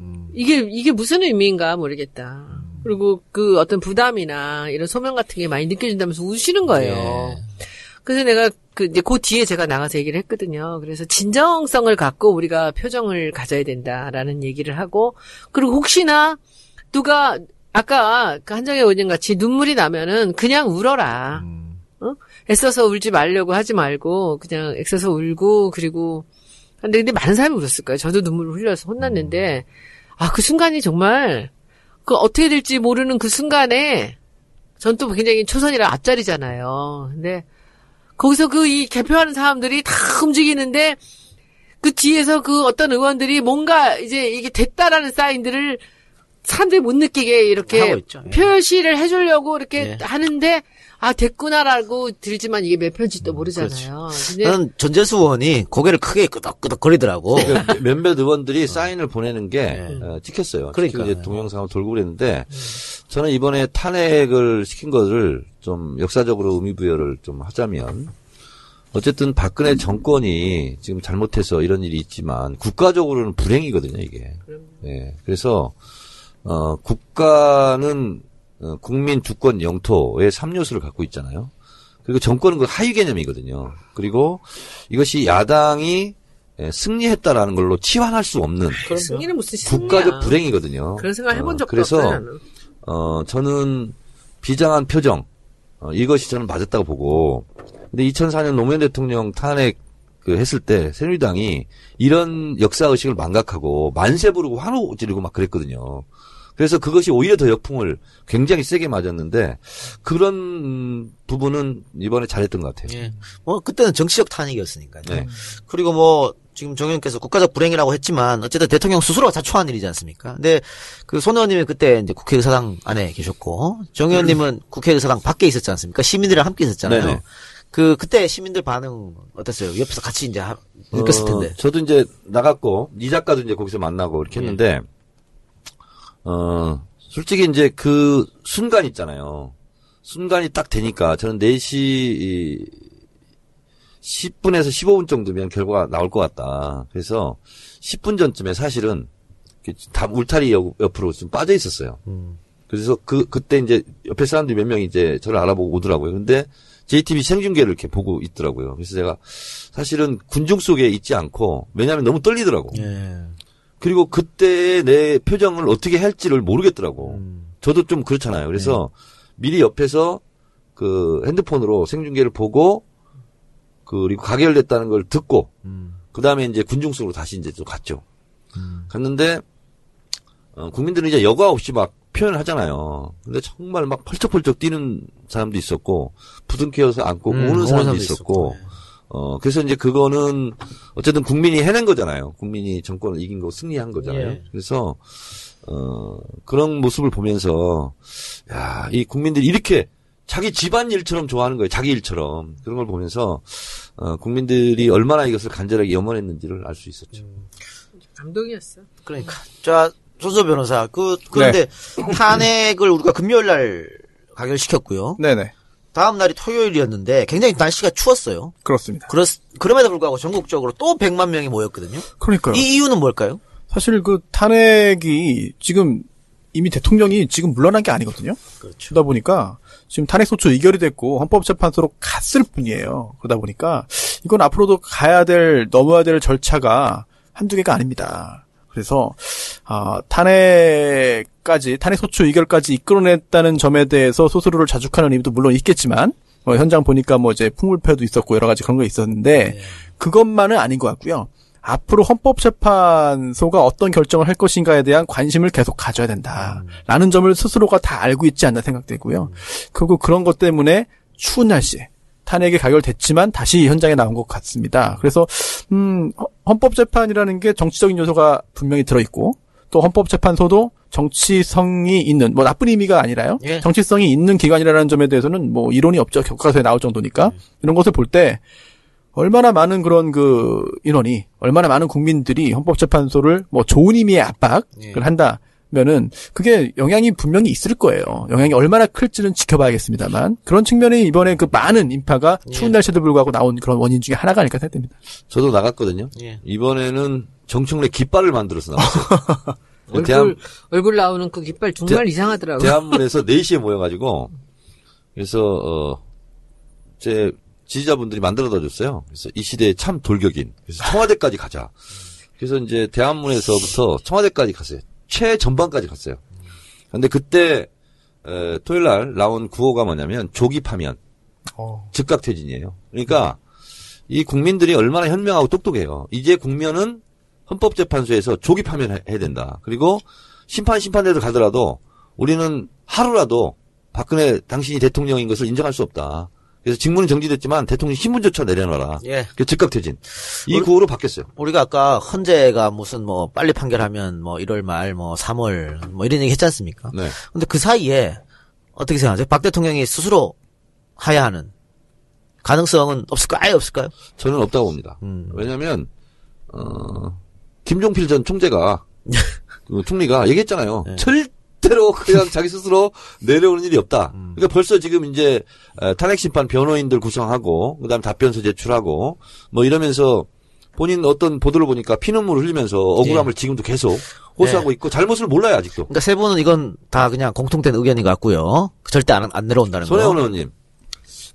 음. 이게 이게 무슨 의미인가 모르겠다. 그리고 그 어떤 부담이나 이런 소명 같은 게 많이 느껴진다면서 우시는 거예요. 예. 그래서 내가 그 이제 그 뒤에 제가 나가서 얘기를 했거든요. 그래서 진정성을 갖고 우리가 표정을 가져야 된다라는 얘기를 하고 그리고 혹시나 누가 아까 그 한정혜 의원님 같이 눈물이 나면은 그냥 울어라. 음. 애써서 울지 말려고 하지 말고 그냥 애써서 울고 그리고 근데 근데 많은 사람이 울었을 거예요. 저도 눈물을 흘려서 혼났는데 아그 순간이 정말 그 어떻게 될지 모르는 그 순간에 전 또 굉장히 초선이라 앞자리잖아요. 근데 거기서 그 이 개표하는 사람들이 다 움직이는데 그 뒤에서 그 어떤 의원들이 뭔가 이제 이게 됐다라는 사인들을 사람들이 못 느끼게 이렇게. 예. 표시를 해주려고 이렇게 예. 하는데 아 됐구나라고 들지만 이게 몇 편지도 음, 모르잖아요. 근데 나는 전재수 의원이 고개를 크게 끄덕끄덕 거리더라고. 그 몇몇 의원들이 사인을 보내는 게 네. 어, 찍혔어요. 그러니까. 이제 동영상을 돌고 그랬는데 저는 이번에 탄핵을 시킨 것을 좀 역사적으로 의미 부여를 좀 하자면 어쨌든 박근혜 정권이 지금 잘못해서 이런 일이 있지만 국가적으로는 불행이거든요 이게. 예. 그래서 어 국가는 어, 국민 주권 영토의 3요소를 갖고 있잖아요. 그리고 정권은 그 하위 개념이거든요. 그리고 이것이 야당이 예, 승리했다라는 걸로 치환할 수 없는 승리는 무슨 승리야. 국가적 불행이거든요. 그런 생각 해본 어, 적도 그래서 없어요. 나는. 어, 저는 비장한 표정, 어, 이것이 저는 맞았다고 보고, 근데 2004년 노무현 대통령 탄핵 그 했을 때 새누리당이 이런 역사 의식을 망각하고 만세 부르고 환호 지르고 막 그랬거든요. 그래서 그것이 오히려 더 역풍을 굉장히 세게 맞았는데 그런 음, 부분은 이번에 잘했던 것 같아요. 예. 뭐 그때는 정치적 탄핵이었으니까요. 네. 그리고 뭐 지금 정 의원께서 국가적 불행이라고 했지만 어쨌든 대통령 스스로가 자초한 일이지 않습니까? 근데 그 손 의원님이 그때 이제 국회의사당 안에 계셨고 정 의원님은 (laughs) 국회의사당 밖에 있었지 않습니까? 시민들이랑 함께 있었잖아요. 네네. 그 그때 시민들 반응 어땠어요? 옆에서 같이 이제 하- 느꼈을 텐데. 어, 저도 이제 나갔고 이 작가도 이제 거기서 만나고 이렇게 했는데 어 솔직히 이제 그 순간 있잖아요. 순간이 딱 되니까 저는 4시 10분에서 15분 정도면 결과가 나올 것 같다. 그래서 10분 전쯤에 사실은 다 울타리 옆- 옆으로 좀 빠져 있었어요. 그래서 그 그때 이제 옆에 사람들이 몇 명이 이제 저를 알아보고 오더라고요. 근데 JTB 생중계를 이렇게 보고 있더라고요. 그래서 제가 사실은 군중 속에 있지 않고 왜냐하면 너무 떨리더라고. 예. 그리고 그때 내 표정을 어떻게 할지를 모르겠더라고. 음. 저도 좀 그렇잖아요. 그래서 미리 옆에서 그 핸드폰으로 생중계를 보고 그리고 가결됐다는 걸 듣고 음. 그 다음에 이제 군중 속으로 다시 이제 또 갔죠. 갔는데 어, 국민들은 이제 여과 없이 막 표현을 하잖아요. 근데 정말 막 펄쩍펄쩍 뛰는 사람도 있었고 부둥켜서 안고 음, 우는 우는 사람도 사람도 있었고 있었고, 어 그래서 이제 그거는 어쨌든 국민이 해낸 거잖아요. 국민이 정권을 이긴 거 승리한 거잖아요. 예. 그래서 어 그런 모습을 보면서 야 이 국민들이 이렇게 자기 집안 일처럼 좋아하는 거예요. 자기 일처럼 그런 걸 보면서 어 국민들이 얼마나 이것을 간절하게 염원했는지를 알 수 있었죠. 감동이었어. 그러니까. 자, 조조 변호사. 그, 그런데 탄핵을 우리가 금요일 날 가결시켰고요. 네네. 다음 날이 토요일이었는데 굉장히 날씨가 추웠어요. 그렇습니다. 그렇, 그럼에도 불구하고 전국적으로 또 100만 명이 모였거든요. 그러니까요. 이 이유는 뭘까요? 사실 그 탄핵이 지금 이미 대통령이 지금 물러난 게 아니거든요. 그렇죠. 그러다 보니까 지금 탄핵 소추 의결이 됐고 헌법재판소로 갔을 뿐이에요. 그러다 보니까 이건 앞으로도 가야 될 넘어야 될 절차가 한두 개가 아닙니다. 그래서 아, 탄핵까지 탄핵 소추 의결까지 이끌어냈다는 점에 대해서 소스루를 자축하는 의미도 물론 있겠지만 뭐 현장 보니까 뭐 이제 풍물패도 있었고 여러 가지 그런 거 있었는데 그것만은 아닌 것 같고요. 앞으로 헌법재판소가 어떤 결정을 할 것인가에 대한 관심을 계속 가져야 된다라는 점을 스스로가 다 알고 있지 않나 생각되고요. 그리고 그런 것 때문에 추운 날씨에 탄핵이 가결됐지만 다시 현장에 나온 것 같습니다. 그래서 음, 헌- 헌법재판이라는 게 정치적인 요소가 분명히 들어 있고 또 헌법재판소도 정치성이 있는 뭐 나쁜 의미가 아니라요. 예. 정치성이 있는 기관이라는 점에 대해서는 뭐 이론이 없죠. 교과서에 나올 정도니까 이런 것을 볼 때 얼마나 많은 그런 그 인원이 얼마나 많은 국민들이 헌법재판소를 뭐 좋은 의미의 압박을 예. 한다 면은 그게 영향이 분명히 있을 거예요. 영향이 얼마나 클지는 지켜봐야겠습니다만 그런 측면에 이번에 그 많은 인파가 추운 날씨에도 불구하고 나온 그런 원인 중에 하나가 아닐까 생각됩니다. 저도 나갔거든요. 예. 이번에는 정청래 깃발을 만들어서 나왔어요. (laughs) 얼굴 대한, 얼굴 나오는 그 깃발 정말 이상하더라고. 대한문에서 (laughs) 4시에 모여가지고, 그래서, 어, 제 지지자분들이 만들어다 줬어요. 그래서 이 시대에 참 돌격인. 그래서 청와대까지 가자. 그래서 이제 대한문에서부터 청와대까지 갔어요. 최전방까지 갔어요. 근데 그때, 에, 토요일 날 나온 구호가 뭐냐면, 조기 파면. 즉각 퇴진이에요. 그러니까, 이 국민들이 얼마나 현명하고 똑똑해요. 이제 국면은 헌법재판소에서 조기 파면 해야 된다. 그리고 심판 심판대로 가더라도 우리는 하루라도 박근혜 당신이 대통령인 것을 인정할 수 없다. 그래서 직무는 정지됐지만 대통령 신분조차 내려놔라. 예. 그 즉각 퇴진. 이 우리- 구호로 바뀌었어요. 우리가 아까 헌재가 무슨 뭐 빨리 판결하면 뭐 1월 말 뭐 3월 뭐 이런 얘기 했지 않습니까? 네. 근데 그 사이에 어떻게 생각하세요? 박 대통령이 스스로 하야하는 가능성은 없을까? 아예 없을까요? 저는 없다고 봅니다. 음. 왜냐하면 어, 김종필 전 총재가 (laughs) 그 총리가 얘기했잖아요. 네. 절 대로 그냥 자기 스스로 내려오는 일이 없다. 음. 그러니까 벌써 지금 이제 에, 탄핵 심판 변호인들 구성하고 그다음 에 답변서 제출하고 뭐 이러면서 본인 어떤 보도를 보니까 피눈물 흘리면서 억울함을 예. 지금도 계속 호소하고 있고 잘못을 몰라요 아직도. 그러니까 세 분은 이건 다 그냥 공통된 의견인 것 같고요. 절대 안, 안 내려온다는 거. 손혜원 의원님.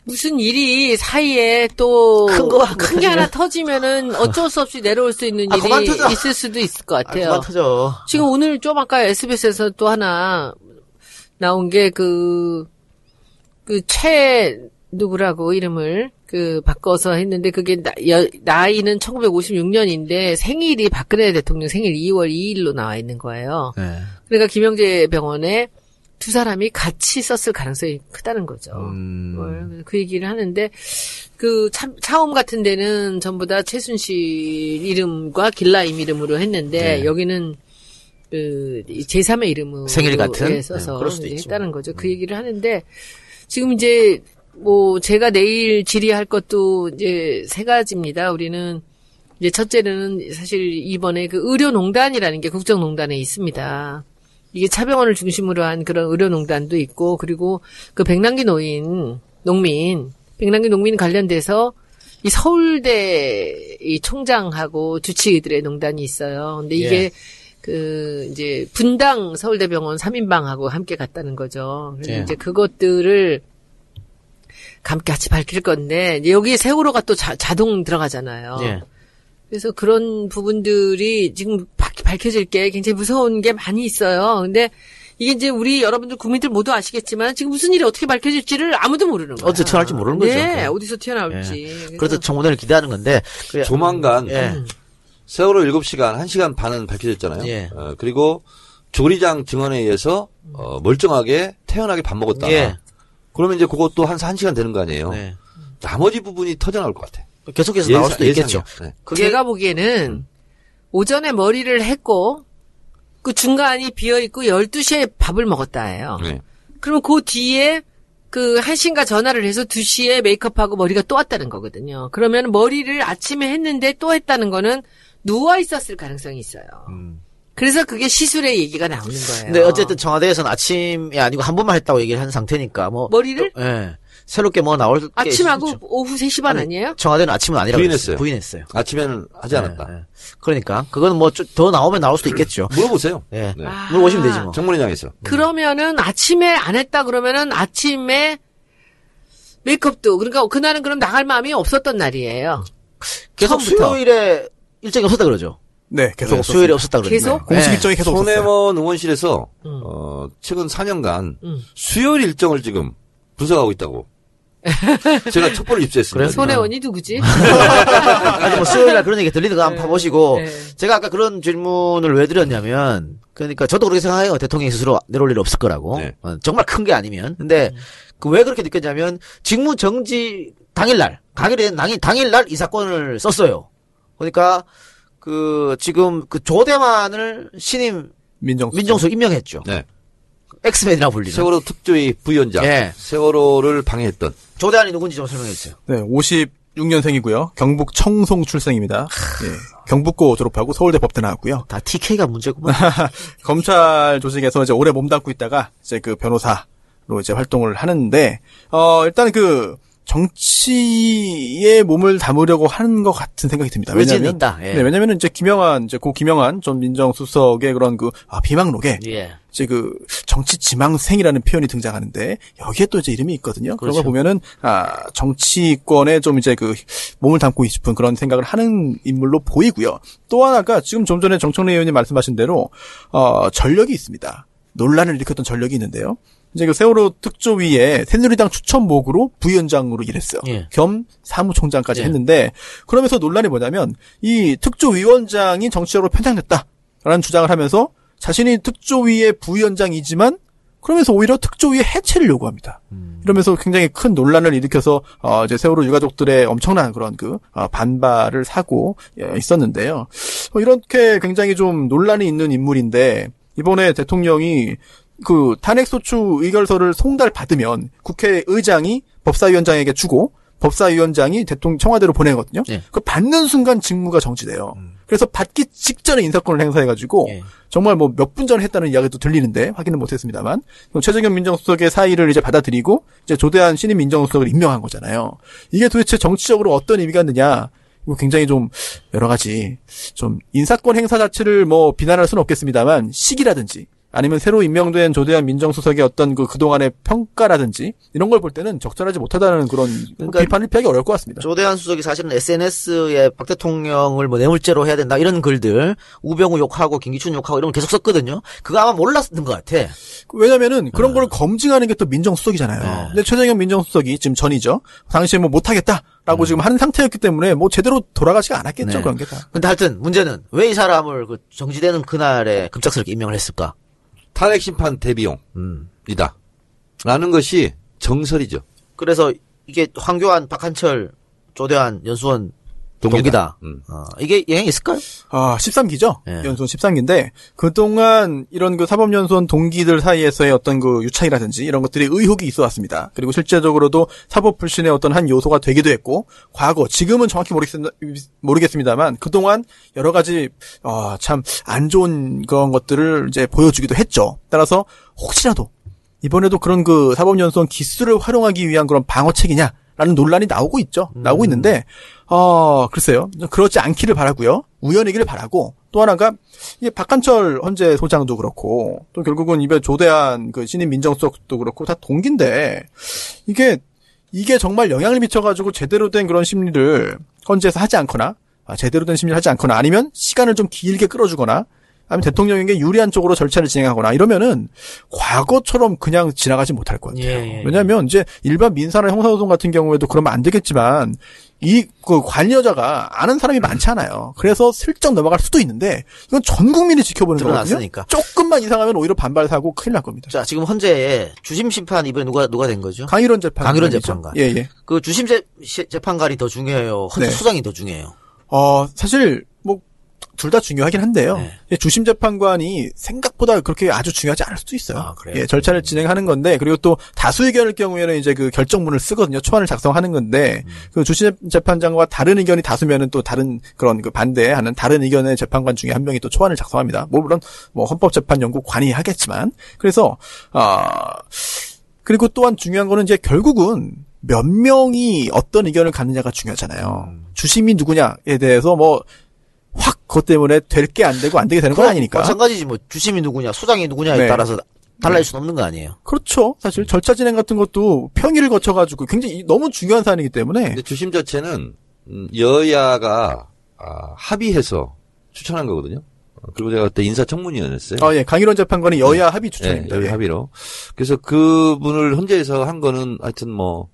무슨 일이 사이에 또큰 거, 큰게 하나 터지면은 어쩔 수 없이 내려올 수 있는 아, 일이. 있을 수도 있을 것 아, 같아요. 그만 터져. 지금 오늘 좀 아까 SBS에서 또 하나 나온 게 그, 그, 최, 누구라고 이름을 그 바꿔서 했는데 그게 나, 이는 1956년인데 생일이 박근혜 대통령 생일 2월 2일로 나와 있는 거예요. 네. 그러니까 김영재 병원에 두 사람이 같이 썼을 가능성이 크다는 거죠. 음. 뭘, 그 얘기를 하는데 그 참, 차움 같은 데는 전부 다 최순실 이름과 길라임 이름으로 했는데 네. 여기는 그 제3의 이름으로 생일 같은? 예, 써서 네, 이제 있죠. 했다는 거죠. 그 얘기를 하는데 지금 이제 뭐 제가 내일 질의할 것도 이제 세 가지입니다. 우리는 이제 첫째는 사실 이번에 그 의료농단이라는 게 국정농단에 있습니다. 이게 차병원을 중심으로 한 그런 의료농단도 있고 그리고 그 백남기 노인 농민 백남기 농민 관련돼서 이 서울대 이 총장하고 주치의들의 농단이 있어요. 근데 이게 예. 그 이제 분당 서울대병원 3인방하고 함께 갔다는 거죠. 그래서 예. 이제 그것들을 함께 같이 밝힐 건데 여기에 세월호가 또 자, 자동 들어가잖아요. 예. 그래서 그런 부분들이 지금 밝- 밝혀질 게 굉장히 무서운 게 많이 있어요. 근데 이게 이제 우리 여러분들 국민들 모두 아시겠지만 지금 무슨 일이 어떻게 밝혀질지를 아무도 모르는 거예요. 어디서 튀어나올지 모르는 거죠. 네. 어디서 튀어나올지. 그래서 청문회를 기대하는 건데 그래- 조만간 예. 세월호 7시간, 1시간 반은 밝혀졌잖아요. 예. 어, 그리고 조리장 증언에 의해서 어, 멀쩡하게 태연하게 밥 먹었다. 예. 그러면 이제 그것도 한 1시간 되는 거 아니에요. 네. 나머지 부분이 터져 나올 것 같아. 계속해서 나올 수도 예상- 있겠죠. 네. 그게 제가 보기에는 오전에 머리를 했고 그 중간이 비어 있고 12시에 밥을 먹었다예요. 네. 그러면 그 뒤에 그 한신과 전화를 해서 2시에 메이크업하고 머리가 또 왔다는 거거든요. 그러면 머리를 아침에 했는데 또 했다는 거는 누워 있었을 가능성이 있어요. 그래서 그게 시술의 얘기가 나오는 거예요. 근데 어쨌든 청와대에서는 아침이 아니고 한 번만 했다고 얘기를 한 상태니까 뭐 머리를 또, 예. 새롭게 뭐 나올 게 아침하고. 오후 3시 반 아니, 아니 에요? 청와대는 아침은 아니라고 부인했어요. 했어요. 부인했어요. 아침에는 하지 않았다. 예, 예. 그러니까 그거는 뭐더 나오면 나올 수도 있겠죠. (clears throat) 물어보세요. 예. 네. 아. 물어보시면 되지 뭐. 정문회장에서. 그러면은 아침에 안 했다 그러면은 아침에 메이크업도 그러니까 그날은 그럼 나갈 마음이 없었던 날이에요. 계속 처음부터. 수요일에 일정이 없었다 그러죠. 네, 계속 네, 수요일에 없었다 그러죠. 계속? 공식 예. 일정이 계속 없었어요. 손혜원 의원실에서 음. 어, 최근 4년간 음. 수요일 일정을 지금 분석하고 있다고. (laughs) 제가 첩보를 입수했습니다. 손혜원이 누구지? (laughs) 아니 뭐 수요일 날 그런 얘기 한번 네. 파보시고 네. 제가 아까 그런 질문을 왜 드렸냐면 그러니까 저도 그렇게 생각해요. 대통령이 스스로 내려올 일 없을 거라고. 네. 어, 정말 큰 게 아니면. 근데 그 왜 그렇게 느꼈냐면 직무 정지 당일날 강일이 된 당일 당일날 이 사건을 썼어요. 그러니까 그 지금 그 조대만을 신임 민정수. 민정수 임명했죠. 네. 엑스맨이라 불리는. 세월호 특조위 부위원장. 예. 세월호를 방해했던. 조대한이 누군지 좀 설명해 주세요. 네, 56년생이고요. 경북 청송 출생입니다. 예, 경북고 졸업하고 서울대 법대 나왔고요. 다 TK가 문제구만. (laughs) 검찰 조직에서 이제 오래 몸담고 있다가 이제 그 변호사로 이제 활동을 하는데 어 일단 그 정치에 몸을 담으려고 하는 것 같은 생각이 듭니다. 왜냐면 있다. 예. 네, 왜냐면은 이제 김영한 이제 고 김영한 전 민정수석의 그런 그 아, 비망록에 예. 이제 그 정치 지망생이라는 표현이 등장하는데 여기에 또 이제 이름이 있거든요. 그런 그렇죠. 걸 보면은 아 정치권에 좀 이제 그 몸을 담고 싶은 그런 생각을 하는 인물로 보이고요. 또 하나가 지금 좀 전에 정청래 의원님 말씀하신 대로 어 전력이 있습니다. 논란을 일으켰던 전력이 있는데요. 이제 그 세월호 특조위에 새누리당 추천목으로 부위원장으로 일했어요. 예. 겸 사무총장까지 예. 했는데 그러면서 논란이 뭐냐면 이 특조위원장이 정치적으로 편향됐다라는 주장을 하면서 자신이 특조위의 부위원장이지만 그러면서 오히려 특조위의 해체를 요구합니다. 이러면서 굉장히 큰 논란을 일으켜서 어 이제 세월호 유가족들의 엄청난 그런 그 어, 반발을 사고 예, 있었는데요. 어, 이렇게 굉장히 좀 논란이 있는 인물인데 이번에 대통령이 그 탄핵소추 의결서를 송달 받으면 국회의장이 법사위원장에게 주고 법사위원장이 대통령 청와대로 보내거든요. 예. 그 받는 순간 직무가 정지돼요. 그래서 받기 직전에 인사권을 행사해가지고 예. 정말 뭐 몇 분 전에 했다는 이야기도 들리는데 확인은 못했습니다만 최재경 민정수석의 사의를 이제 받아들이고 이제 조대한 신임 민정수석을 임명한 거잖아요. 이게 도대체 정치적으로 어떤 의미가 있느냐? 이거 굉장히 좀 여러 가지 좀 인사권 행사 자체를 뭐 비난할 수는 없겠습니다만 시기라든지 아니면 새로 임명된 조대한 민정수석의 어떤 그 그동안의 평가라든지 이런 걸 볼 때는 적절하지 못하다는 그런 그러니까 비판을 피하기 어려울 것 같습니다. 조대한 수석이 사실은 SNS에 박 대통령을 뭐 뇌물죄로 해야 된다 이런 글들 우병우 욕하고 김기춘 욕하고 이런 걸 계속 썼거든요. 그거 아마 몰랐던 것 같아. 왜냐면은 그런 걸 검증하는 게 또 민정수석이잖아요. 네. 근데 최재경 민정수석이 지금 전이죠. 당시에 뭐 못하겠다 라고 지금 하는 상태였기 때문에 뭐 제대로 돌아가지가 않았겠죠 네. 그런 게 다. 근데 하여튼 문제는 왜 이 사람을 그 정지되는 그날에 급작스럽게 임명을 했을까? 탄핵 심판 대비용이다. 음. 라는 것이 정설이죠. 그래서 이게 황교안, 박한철, 조대한, 연수원 동기다. 음. 어, 이게 영향이 있을까요? 아, 13기죠? 예. 연수원 13기인데, 그동안 이런 그 사법연수원 동기들 사이에서의 어떤 그 유착이라든지 이런 것들이 의혹이 있어 왔습니다. 그리고 실제적으로도 사법 불신의 어떤 한 요소가 되기도 했고, 과거, 지금은 정확히 모르겠습니다, 모르겠습니다만, 그동안 여러 가지, 어, 참, 안 좋은 그런 것들을 이제 보여주기도 했죠. 따라서, 혹시라도, 이번에도 그런 그 사법연수원 기술을 활용하기 위한 그런 방어책이냐? 라는 논란이 나오고 있죠. 나오고 있는데, 어, 글쎄요. 그렇지 않기를 바라고요 우연이기를 바라고, 또 하나가, 이게 박한철 헌재 소장도 그렇고, 또 결국은 이번 조대한 그 신임 민정수석도 그렇고, 다 동기인데, 이게, 이게 정말 영향을 미쳐가지고 제대로 된 그런 심리를 헌재에서 하지 않거나, 아, 제대로 된 심리를 하지 않거나, 아니면 시간을 좀 길게 끌어주거나, 아니면 대통령에게 유리한 쪽으로 절차를 진행하거나 이러면은 과거처럼 그냥 지나가지 못할 것 같아요. 예, 예, 왜냐하면 이제 일반 민사나 형사소송 같은 경우에도 그러면 안 되겠지만 이 그 관여자가 아는 사람이 많잖아요. 그래서 슬쩍 넘어갈 수도 있는데 이건 전 국민이 지켜보는 거거든요. 조금만 이상하면 오히려 반발 사고 큰일 날 겁니다. 자, 지금 헌재에 주심 심판 이번에 누가 누가 된 거죠? 강일원 재판 강일원 재판관. 예 예. 그 주심 재, 시- 재판관이 더 중요해요. 헌재 네. 수장이 더 중요해요. 어, 사실, 뭐, 둘 다 중요하긴 한데요. 네. 예, 주심 재판관이 생각보다 그렇게 아주 중요하지 않을 수도 있어요. 아, 그래요? 예, 절차를 진행하는 건데, 그리고 또 다수 의견일 경우에는 이제 그 결정문을 쓰거든요. 초안을 작성하는 건데, 음. 그 주심 재판장과 다른 의견이 다수면은 또 다른 그런 그 반대하는 다른 의견의 재판관 중에 한 명이 또 초안을 작성합니다. 뭐, 물론, 뭐, 헌법재판연구 관이 하겠지만, 그래서, 아, 그리고 또한 중요한 거는 이제 결국은 몇 명이 어떤 의견을 갖느냐가 중요하잖아요. 음. 주심이 누구냐에 대해서 뭐확 그것 때문에 될 게 안 되고 안 되게 되는 건 아니니까. 마찬가지지 뭐 주심이 누구냐, 수장이 누구냐에 네. 따라서 달라질 수는 없는 거 아니에요. 그렇죠. 사실 절차 진행 같은 것도 평의를 거쳐가지고 굉장히 너무 중요한 사안이기 때문에 근데 주심 자체는 음, 여야가 아, 합의해서 추천한 거거든요. 어, 그리고 제가 그때 인사청문위원회였어요. 아, 예. 강일원 재판관이 여야 합의 예, 추천입니다. 여야 예. 합의로. 그래서 그분을 헌재에서 한 거는 하여튼 뭐 어,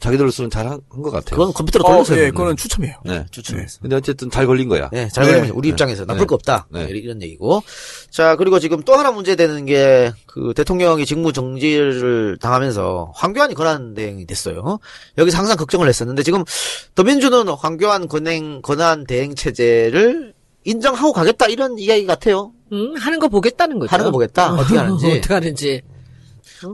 자기들로서는 잘한 것 같아요. 그건 컴퓨터로 어, 돌려서 예, 해. 그거는 추첨이에요. 네. 추천했어. 근데 어쨌든 잘 걸린 거야. 네, 잘 네. 걸리면 우리 네. 입장에서 나쁠 네. 거 없다. 네. 이런 얘기고. 자, 그리고 지금 또 하나 문제되는 게 그 대통령이 직무 정지를 당하면서 황교안이 권한 대행이 됐어요. 여기서 항상 걱정을 했었는데 지금 더민주는 황교안 권행 권한 대행 체제를 인정하고 가겠다 이런 이야기 같아요. 음, 하는 거 보겠다는 거죠. 하는 거 보겠다. 어떻게 하는지. (laughs) 어떻게 하는지.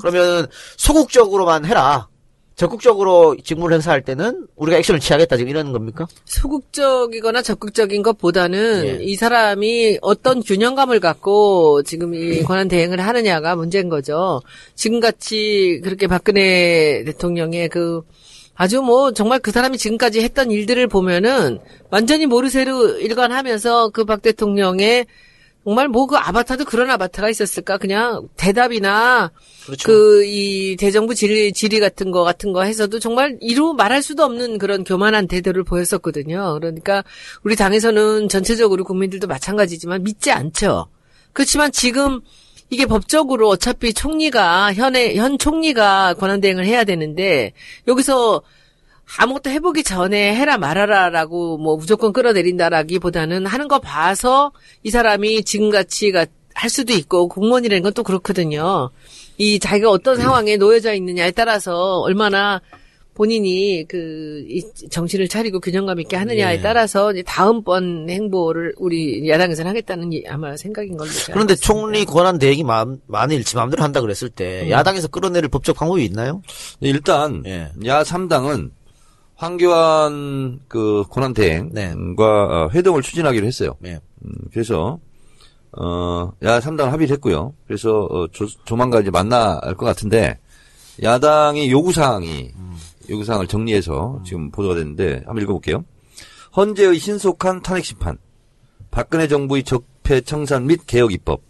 그러면 소극적으로만 해라. 적극적으로 직무를 행사할 때는 우리가 액션을 취하겠다 지금 이런 겁니까? 소극적이거나 적극적인 것보다는 예. 이 사람이 어떤 균형감을 갖고 지금 이 권한 대행을 하느냐가 문제인 거죠. 지금같이 그렇게 박근혜 대통령의 그 아주 뭐 정말 그 사람이 지금까지 했던 일들을 보면은 완전히 모르쇠로 일관하면서 그 박 대통령의 정말 뭐 그 아바타도 그런 아바타가 있었을까? 그냥 대답이나 그렇죠. 그이 대정부 질의 질의 같은 거 같은 거 해서도 정말 이루 말할 수도 없는 그런 교만한 태도를 보였었거든요. 그러니까 우리 당에서는 전체적으로 국민들도 마찬가지지만 믿지 않죠. 그렇지만 지금 이게 법적으로 어차피 총리가 현의 현 총리가 권한 대행을 해야 되는데 여기서 아무것도 해보기 전에 해라 말아라라고 뭐 무조건 끌어내린다라기보다는 하는 거 봐서 이 사람이 지금같이 가- 할 수도 있고 공무원이라는 건 또 그렇거든요. 이 자기가 어떤 상황에 놓여져 있느냐에 따라서 얼마나 본인이 그, 이 정신을 차리고 균형감 있게 하느냐에 예. 따라서 이제 다음번 행보를 우리 야당에서는 하겠다는 게 아마 생각인 걸로. 그런데. 총리 권한 대행이 마음, 만일 지 마음대로 한다 그랬을 때 야당에서 끌어내릴 법적 방법이 있나요? 일단 예. 야 3당은 황교안 그 권한 대행과 네. 어, 회동을 추진하기로 했어요. 네. 음, 그래서 어, 야 3당 합의를 했고요. 그래서 어, 조, 조만간 이제 만날 것 같은데 야당의 요구 사항이 요구 사항을 정리해서 지금 보도가 됐는데 한번 읽어볼게요. 헌재의 신속한 탄핵 심판, 박근혜 정부의 적폐 청산 및 개혁 입법,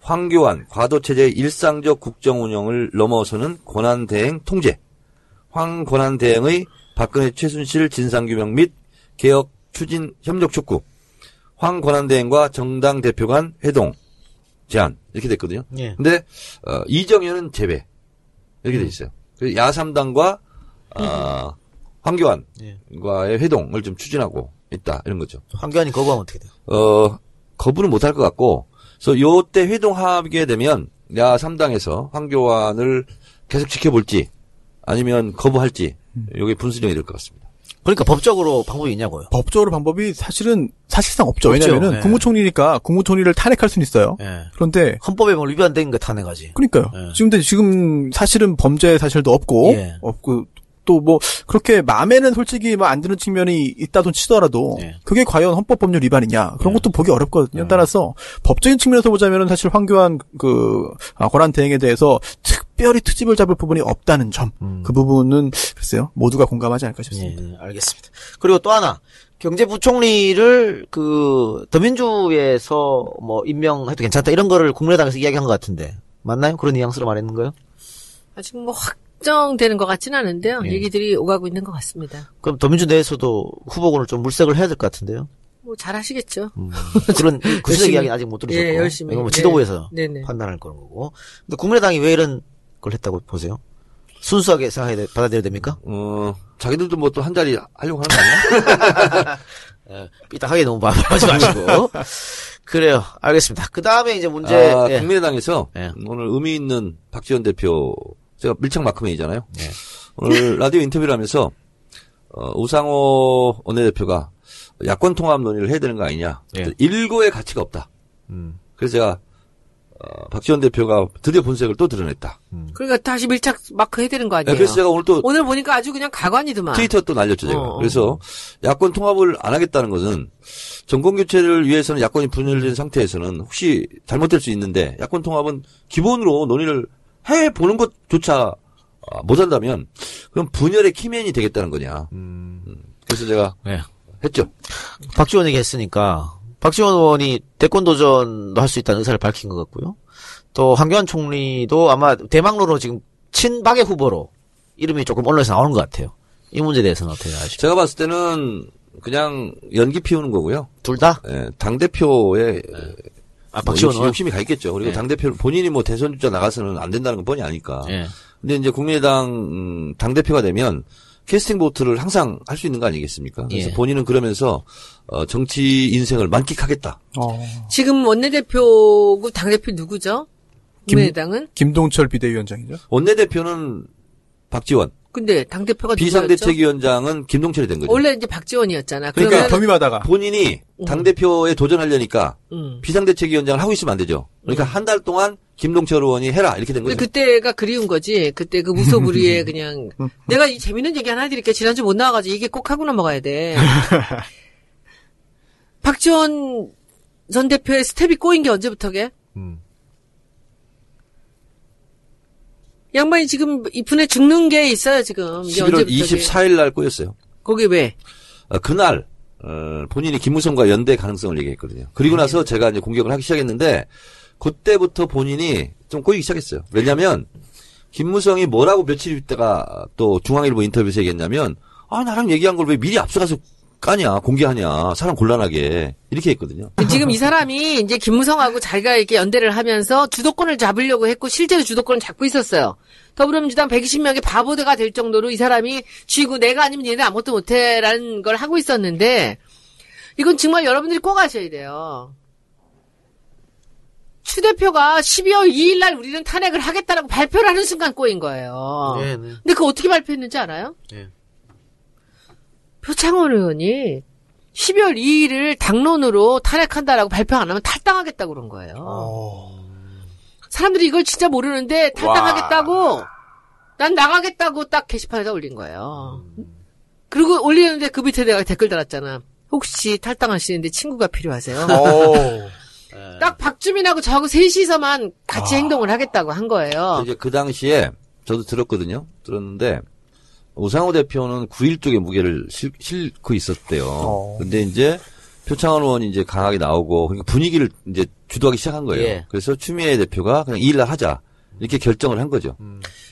황교안 과도 체제의 일상적 국정 운영을 넘어서는 권한 대행 통제, 황 권한 대행의 박근혜 최순실 진상규명 및 개혁 추진 협력 촉구, 황 권한 대행과 정당 대표 간 회동 제안 이렇게 됐거든요. 예. 근데 어, 이정현은 제외 이렇게 돼 있어요. 그래서 야삼당과 어, (laughs) 황교안과의 회동을 좀 추진하고 있다 이런 거죠. 황교안이 거부하면 어떻게 돼요? 어, 거부는 못할 것 같고, 그래서 요때 회동하게 되면, 야 3당에서 황교안을 계속 지켜볼지, 아니면 거부할지, 요게 분수령이 될 것 같습니다. 그러니까 법적으로 방법이 있냐고요. 법적으로 방법이 사실은 사실상 없죠. 없죠. 왜냐하면 네. 국무총리니까 국무총리를 탄핵할 수는 있어요. 예. 그런데 헌법에 뭘 위반된 거 탄핵하지. 그러니까요. 예. 지금 근데 지금 사실은 범죄 사실도 없고 예. 없고 또 뭐 그렇게 마음에는 솔직히 뭐안 드는 측면이 있다돈 치더라도 예. 그게 과연 헌법 법률 위반이냐 그런 것도 보기 어렵거든요. 예. 따라서 법적인 측면에서 보자면은 사실 황교안 그 아, 권한 대행에 대해서 특 별히 트집을 잡을 부분이 없다는 점. 음. 그 부분은 글쎄요 모두가 공감하지 않을까 싶습니다. 예, 알겠습니다. 그리고 또 하나 경제부총리를 그 더민주에서 뭐 임명해도 괜찮다 이런 거를 국민의당에서 이야기한 것 같은데 맞나요? 그런 뉘앙스로 말했는가요? 아직 뭐 확정되는 것 같지는 않은데요. 예. 얘기들이 오가고 있는 것 같습니다. 그럼 더민주 내에서도 후보군을 좀 물색을 해야 될 것 같은데요. 뭐 잘하시겠죠. 음, 그런 구체적. (laughs) 이야기는 아직 못 들으셨고 예, 열심히. 이건 뭐 네. 지도부에서 네네. 판단할 거는 거고. 근데 국민의당이 왜 이런 걸 했다고 보세요? 순수하게 생각해 야 받아들여야 됩니까? 어, 자기들도 뭐 또 한 자리 하려고 하는 거 아니야? (laughs) 예, 삐딱하게 너무 말하지 마시고. 그래요. 알겠습니다. 그 다음에 이제 문제. 아, 예. 국민의당에서 예. 오늘 의미 있는 박지원 대표, 제가 밀착 마크맨이잖아요. 예. 오늘 라디오 인터뷰를 하면서, 어, 우상호 원내대표가 야권 통합 논의를 해야 되는 거 아니냐. 예. 일고의 가치가 없다. 음. 그래서 제가, 어, 박지원 대표가 드디어 본색을 또 드러냈다. 그러니까 다시 밀착 마크 해야 되는 거 아니에요? 네, 그래서 제가 오늘 또 오늘 보니까 아주 그냥 가관이더만. 트위터 또 날렸죠, 제가. 어, 어. 그래서 야권 통합을 안 하겠다는 것은 정권 교체를 위해서는 야권이 분열된 상태에서는 혹시 잘못될 수 있는데 야권 통합은 기본으로 논의를 해 보는 것조차 아, 못한다면 그럼 분열의 키맨이 되겠다는 거냐. 음, 그래서 제가 네. 했죠. 박지원 얘기했으니까 박지원 의원이 대권 도전도 할 수 있다는 의사를 밝힌 것 같고요. 또 황교안 총리도 아마 대망로로 지금 친박의 후보로 이름이 조금 언론에서 나오는 것 같아요. 이 문제에 대해서는 어떻게 아시죠? 제가 봤을 때는 그냥 연기 피우는 거고요. 둘 다? 당 대표의 아, 박지원 의원? 욕심 이 가 있겠죠. 그리고 네. 당 대표 본인이 뭐 대선 주자 나가서는 안 된다는 건 뻔히 아니까. 예. 근데 이제 국민의당 음, 당 대표가 되면 캐스팅 보트를 항상 할 수 있는 거 아니겠습니까? 그래서 예. 본인은 그러면서 어, 정치 인생을 만끽하겠다. 지금 원내대표고 당대표 누구죠? 국민의당은? 김동철 비대위원장이죠. 원내대표는 박지원, 근데 당대표가? 비상대책위원장은 김동철이 된 거죠. 원래 이제 박지원이었잖아. 그러니까 겸임하다가 본인이 당 대표에 도전하려니까 음. 비상대책위원장을 하고 있으면 안 되죠. 그러니까 한달 동안 김동철 의원이 해라 이렇게 된 근데 거죠. 그때가 그리운 거지. 그때 그 무소불위에 (laughs) 그냥 내가 이 재밌는 얘기 하나 해드릴게. 지난주 못 나와가지고 이게 꼭 하고 넘어가야 돼. (laughs) 박지원 전 대표의 스텝이 꼬인 게 언제부터게? 음. 양반이 지금 이분에 죽는 게 있어요 지금. 이게 11월 언제부터게? 24일 날 꼬였어요. 거기 왜? 어, 그날 어, 본인이 김무성과 연대 가능성을 얘기했거든요. 그리고 나서 제가 이제 공격을 하기 시작했는데 그때부터 본인이 좀 꼬이기 시작했어요. 왜냐하면 김무성이 뭐라고 며칠 있다가 또 중앙일보 인터뷰에서 얘기했냐면 아 나랑 얘기한 걸 왜 미리 앞서가서 까냐 공개하냐 사람 곤란하게 이렇게 했거든요. 지금 이 사람이 이제 김무성하고 자기가 이렇게 연대를 하면서 주도권을 잡으려고 했고 실제로 주도권을 잡고 있었어요. 더불어민주당 120명의 바보대가 될 정도로 이 사람이 쥐고 내가 아니면 얘네 아무것도 못해라는 걸 하고 있었는데 이건 정말 여러분들이 꼭 아셔야 돼요. 추 대표가 12월 2일 날 우리는 탄핵을 하겠다라고 발표를 하는 순간 꼬인 거예요. 네, 네. 근데 그거 어떻게 발표했는지 알아요? 네. 표창원 의원이 12월 2일을 당론으로 탄핵한다라고 발표 안 하면 탈당하겠다고 그런 거예요. 사람들이 이걸 진짜 모르는데 탈당하겠다고 난 나가겠다고 딱 게시판에다 올린 거예요. 그리고 올리는데 그 밑에 내가 댓글 달았잖아. 혹시 탈당하시는데 친구가 필요하세요? 딱 박주민하고 저하고 셋이서만 같이 행동을 하겠다고 한 거예요. 이제 그 당시에 저도 들었거든요. 들었는데 우상호 대표는 9일 쪽에 무게를 실, 싣고 있었대요. 근데 이제 표창원 의원이 이제 강하게 나오고 그러니까 분위기를 이제 주도하기 시작한 거예요. 예. 그래서 추미애 대표가 그냥 2일 날 하자 이렇게 결정을 한 거죠.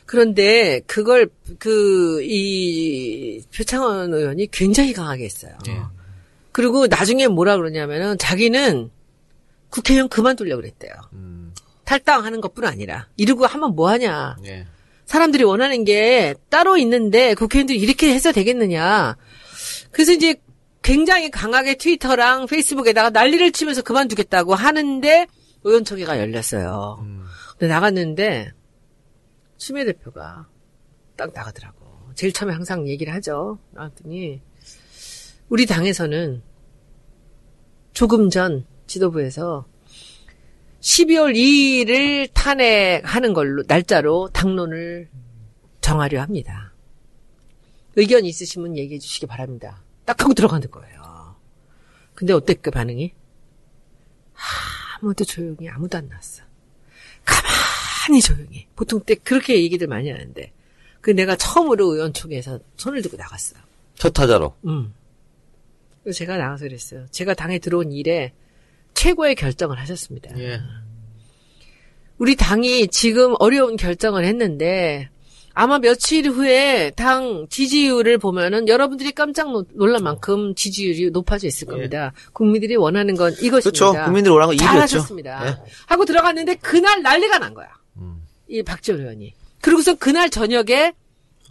그런데 그걸 그 이 표창원 의원이 굉장히 강하게 했어요. 그리고 나중에 뭐라 그러냐면은 자기는 국회의원 그만두려고 그랬대요. 탈당하는 것뿐 아니라 이러고 하면 뭐 하냐. 예. 사람들이 원하는 게 따로 있는데 국회의원들이 이렇게 해서 되겠느냐. 그래서 이제 굉장히 강하게 트위터랑 페이스북에다가 난리를 치면서 그만두겠다고 하는데 의원총회가 열렸어요. 근데 나갔는데 추미애 대표가 딱 나가더라고. 제일 처음에 항상 얘기를 하죠. 나왔더니 우리 당에서는 조금 전 지도부에서 12월 2일을 탄핵하는 걸로 날짜로 당론을 정하려 합니다. 의견 있으시면 얘기해 주시기 바랍니다. 딱 하고 들어가는 거예요. 근데 어때 그 반응이? 아무도 조용히 아무도 안 나왔어. 가만히 조용히. 보통 때 그렇게 얘기들 많이 하는데. 그 내가 처음으로 의원총회에서 손을 들고 나갔어요. 첫 타자로. 음. 그래서 제가 나가서 그랬어요. 제가 당에 들어온 일에 최고의 결정을 하셨습니다. 예. 우리 당이 지금 어려운 결정을 했는데 아마 며칠 후에 당 지지율을 보면은 여러분들이 깜짝 노- 놀랄 만큼 지지율이 높아져 있을 겁니다. 국민들이 원하는 건 이것입니다. 그렇죠. 국민들이 원하는 건 일이었죠. 잘하셨습니다. 예. 하고 들어갔는데 그날 난리가 난 거야. 음. 이 박지원 의원이. 그리고서 그날 저녁에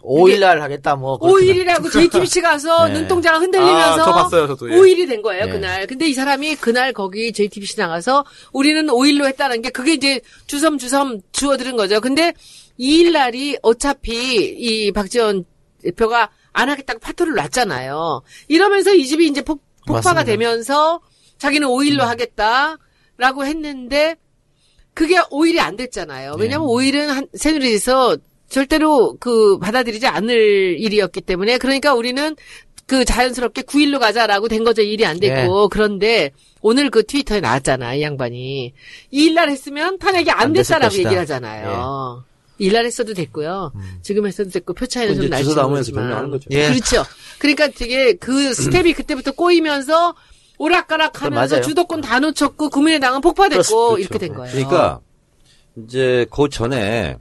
5일날 하겠다, 뭐. 그렇게 5일이라고 JTBC 가서 (laughs) 네. 눈동자가 흔들리면서 아, 저 봤어요, 저도, 예. 5일이 된 거예요, 예. 그날. 근데 이 사람이 그날 거기 JTBC 나가서 우리는 5일로 했다는 게 그게 이제 주섬주섬 주어들은 거죠. 근데 2일 날이 어차피 이 박지원 대표가 안 하겠다고 파토를 놨잖아요. 이러면서 이 집이 이제 폭, 폭파가 맞습니다. 되면서 자기는 5일로 하겠다라고 했는데 그게 5일이 안 됐잖아요. 왜냐면 5일은 한, 새누리에서 절대로 그 받아들이지 않을 일이었기 때문에 그러니까 우리는 그 자연스럽게 9일로 가자라고 된 거죠. 일이 안 됐고. 그런데 오늘 그 트위터에 나왔잖아. 이 양반이. 2일 날 했으면 탄핵이 안, 안 됐다라고 것이다. 얘기를 하잖아요. 2일 날 했어도 됐고요. 지금 했어도 됐고 표 차이는 좀 담으면서 모르지만. 변명하는 거죠. 예. 그렇죠. 그러니까 되게 그 스텝이 (clears throat) 그때부터 꼬이면서 오락가락하면서 맞아요. 주도권 다 놓쳤고 국민의당은 폭파됐고 그렇죠. 이렇게 된 거예요. 그러니까 이제 그 전에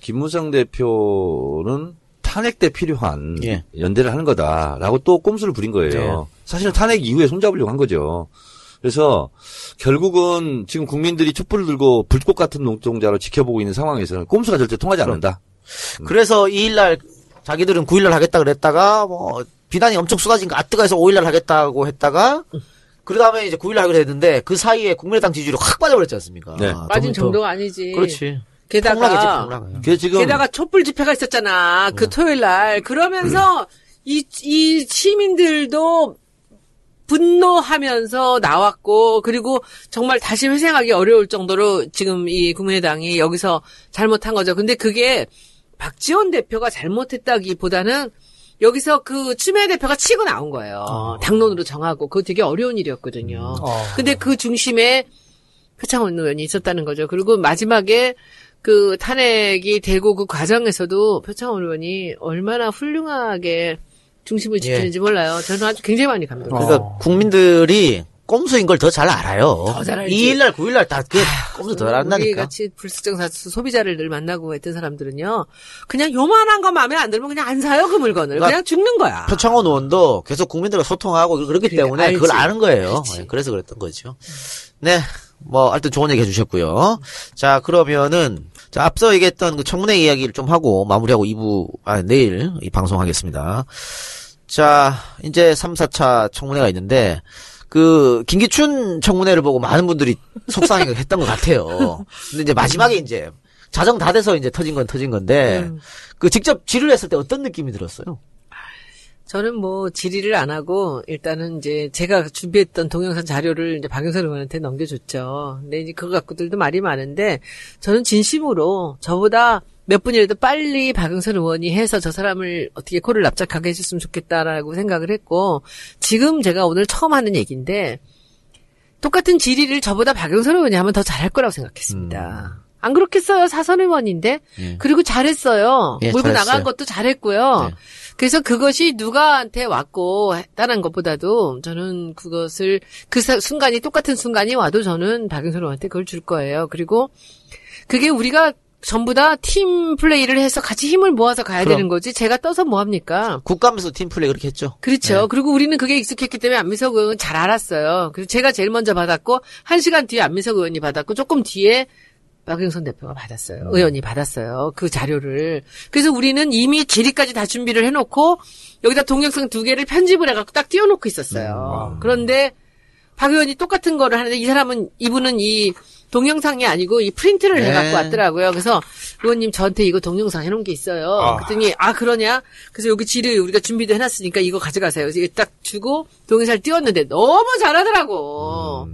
김무성 대표는 탄핵 때 필요한 예. 연대를 하는 거다라고 또 꼼수를 부린 거예요. 네. 사실은 탄핵 이후에 손잡으려고 한 거죠. 그래서 결국은 지금 국민들이 촛불을 들고 불꽃 같은 눈동자로 지켜보고 있는 상황에서는 꼼수가 절대 통하지 않는다. 그래서 2일날 자기들은 9일날 하겠다 그랬다가 뭐 비난이 엄청 쏟아진 거 아뜨가에서 5일날 하겠다고 했다가 그 다음에 이제 9일날 하기로 했는데 그 사이에 국민의당 지지율이 확 빠져버렸지 않습니까? 네. 아, 빠진 더- 정도가 아니지. 그렇지. 게다가 폭락이지 폭락. 그래서 지금 게다가 촛불 집회가 있었잖아. 그 토요일 날. 그러면서 이, 이 시민들도 분노하면서 나왔고, 그리고 정말 다시 회생하기 어려울 정도로 지금 이 국민의당이 여기서 잘못한 거죠. 근데 그게 박지원 대표가 잘못했다기 보다는 여기서 그 추미애 대표가 치고 나온 거예요. 당론으로 정하고. 그거 되게 어려운 일이었거든요. 근데 그 중심에 표창원 의원이 있었다는 거죠. 그리고 마지막에 그 탄핵이 되고 그 과정에서도 표창원 의원이 얼마나 훌륭하게 중심을 지키는지 몰라요. 저는 아주 굉장히 많이 감동했어요. 그러니까 국민들이 꼼수인 걸 더 잘 알아요. 더 잘 알지. 2일날 9일날 다 그게 꼼수 더 우리 알았다니까. 같이 불특정 사수 소비자를 늘 만나고 했던 사람들은요. 그냥 요만한 거 마음에 안 들면 그냥 안 사요 그 물건을. 그러니까 그냥 죽는 거야. 표창원 의원도 계속 국민들과 소통하고 그렇기 그러니까 때문에 그걸 알지. 아는 거예요. 그렇지. 네, 그래서 그랬던 거죠. 네. 뭐, 하여튼 좋은 얘기 해주셨고요. 자, 그러면은, 자, 앞서 얘기했던 그 청문회 이야기를 좀 하고, 마무리하고 2부, 아, 내일 이 방송하겠습니다. 자, 이제 3, 4차 청문회가 있는데, 그, 김기춘 청문회를 보고 많은 분들이 속상해 (laughs) 했던 것 같아요. 근데 이제 마지막에 이제, 자정 다 돼서 이제 터진 건 터진 건데, 음. 그 직접 질의를 했을 때 어떤 느낌이 들었어요? 저는 뭐 질의를 안 하고 일단은 이제 제가 준비했던 동영상 자료를 이제 박영선 의원한테 넘겨줬죠. 근데 이제 그거 갖고들도 말이 많은데 저는 진심으로 저보다 몇 분이라도 빨리 박영선 의원이 해서 저 사람을 어떻게 코를 납작하게 해줬으면 좋겠다라고 생각을 했고 지금 제가 오늘 처음 하는 얘기인데 똑같은 질의를 저보다 박영선 의원이 하면 더 잘할 거라고 생각했습니다. 안 그렇겠어요? 사선 의원인데. 예. 그리고 잘했어요. 예, 몰고 나간 잘했어요. 것도 잘했고요. 네. 그래서 그것이 누가한테 왔고 했다는 것보다도 저는 그것을 그 사- 순간이 똑같은 순간이 와도 저는 박영선 의원한테 그걸 줄 거예요. 그리고 그게 우리가 전부 다 팀 플레이를 해서 같이 힘을 모아서 가야 그럼. 되는 거지. 제가 떠서 뭐 합니까? 국감에서 팀 플레이 그렇게 했죠. 그렇죠. 네. 그리고 우리는 그게 익숙했기 때문에 안민석 의원은 잘 알았어요. 그래서 제가 제일 먼저 받았고 한 시간 뒤에 안민석 의원이 받았고 조금 뒤에 박영선 대표가 받았어요. 음. 의원이 받았어요. 그 자료를. 그래서 우리는 이미 질의까지 다 준비를 해놓고 여기다 동영상 두 개를 편집을 해갖고 딱 띄워놓고 있었어요. 음. 그런데 박 의원이 똑같은 거를 하는데 이 사람은 이분은 이 동영상이 아니고 이 프린트를 네. 해갖고 왔더라고요. 그래서 의원님 저한테 이거 동영상 해놓은 게 있어요. 아. 그랬더니 아 그러냐? 그래서 여기 지를 우리가 준비도 해놨으니까 이거 가져가세요. 그래서 이거 딱 주고 동영상을 띄웠는데 너무 잘하더라고.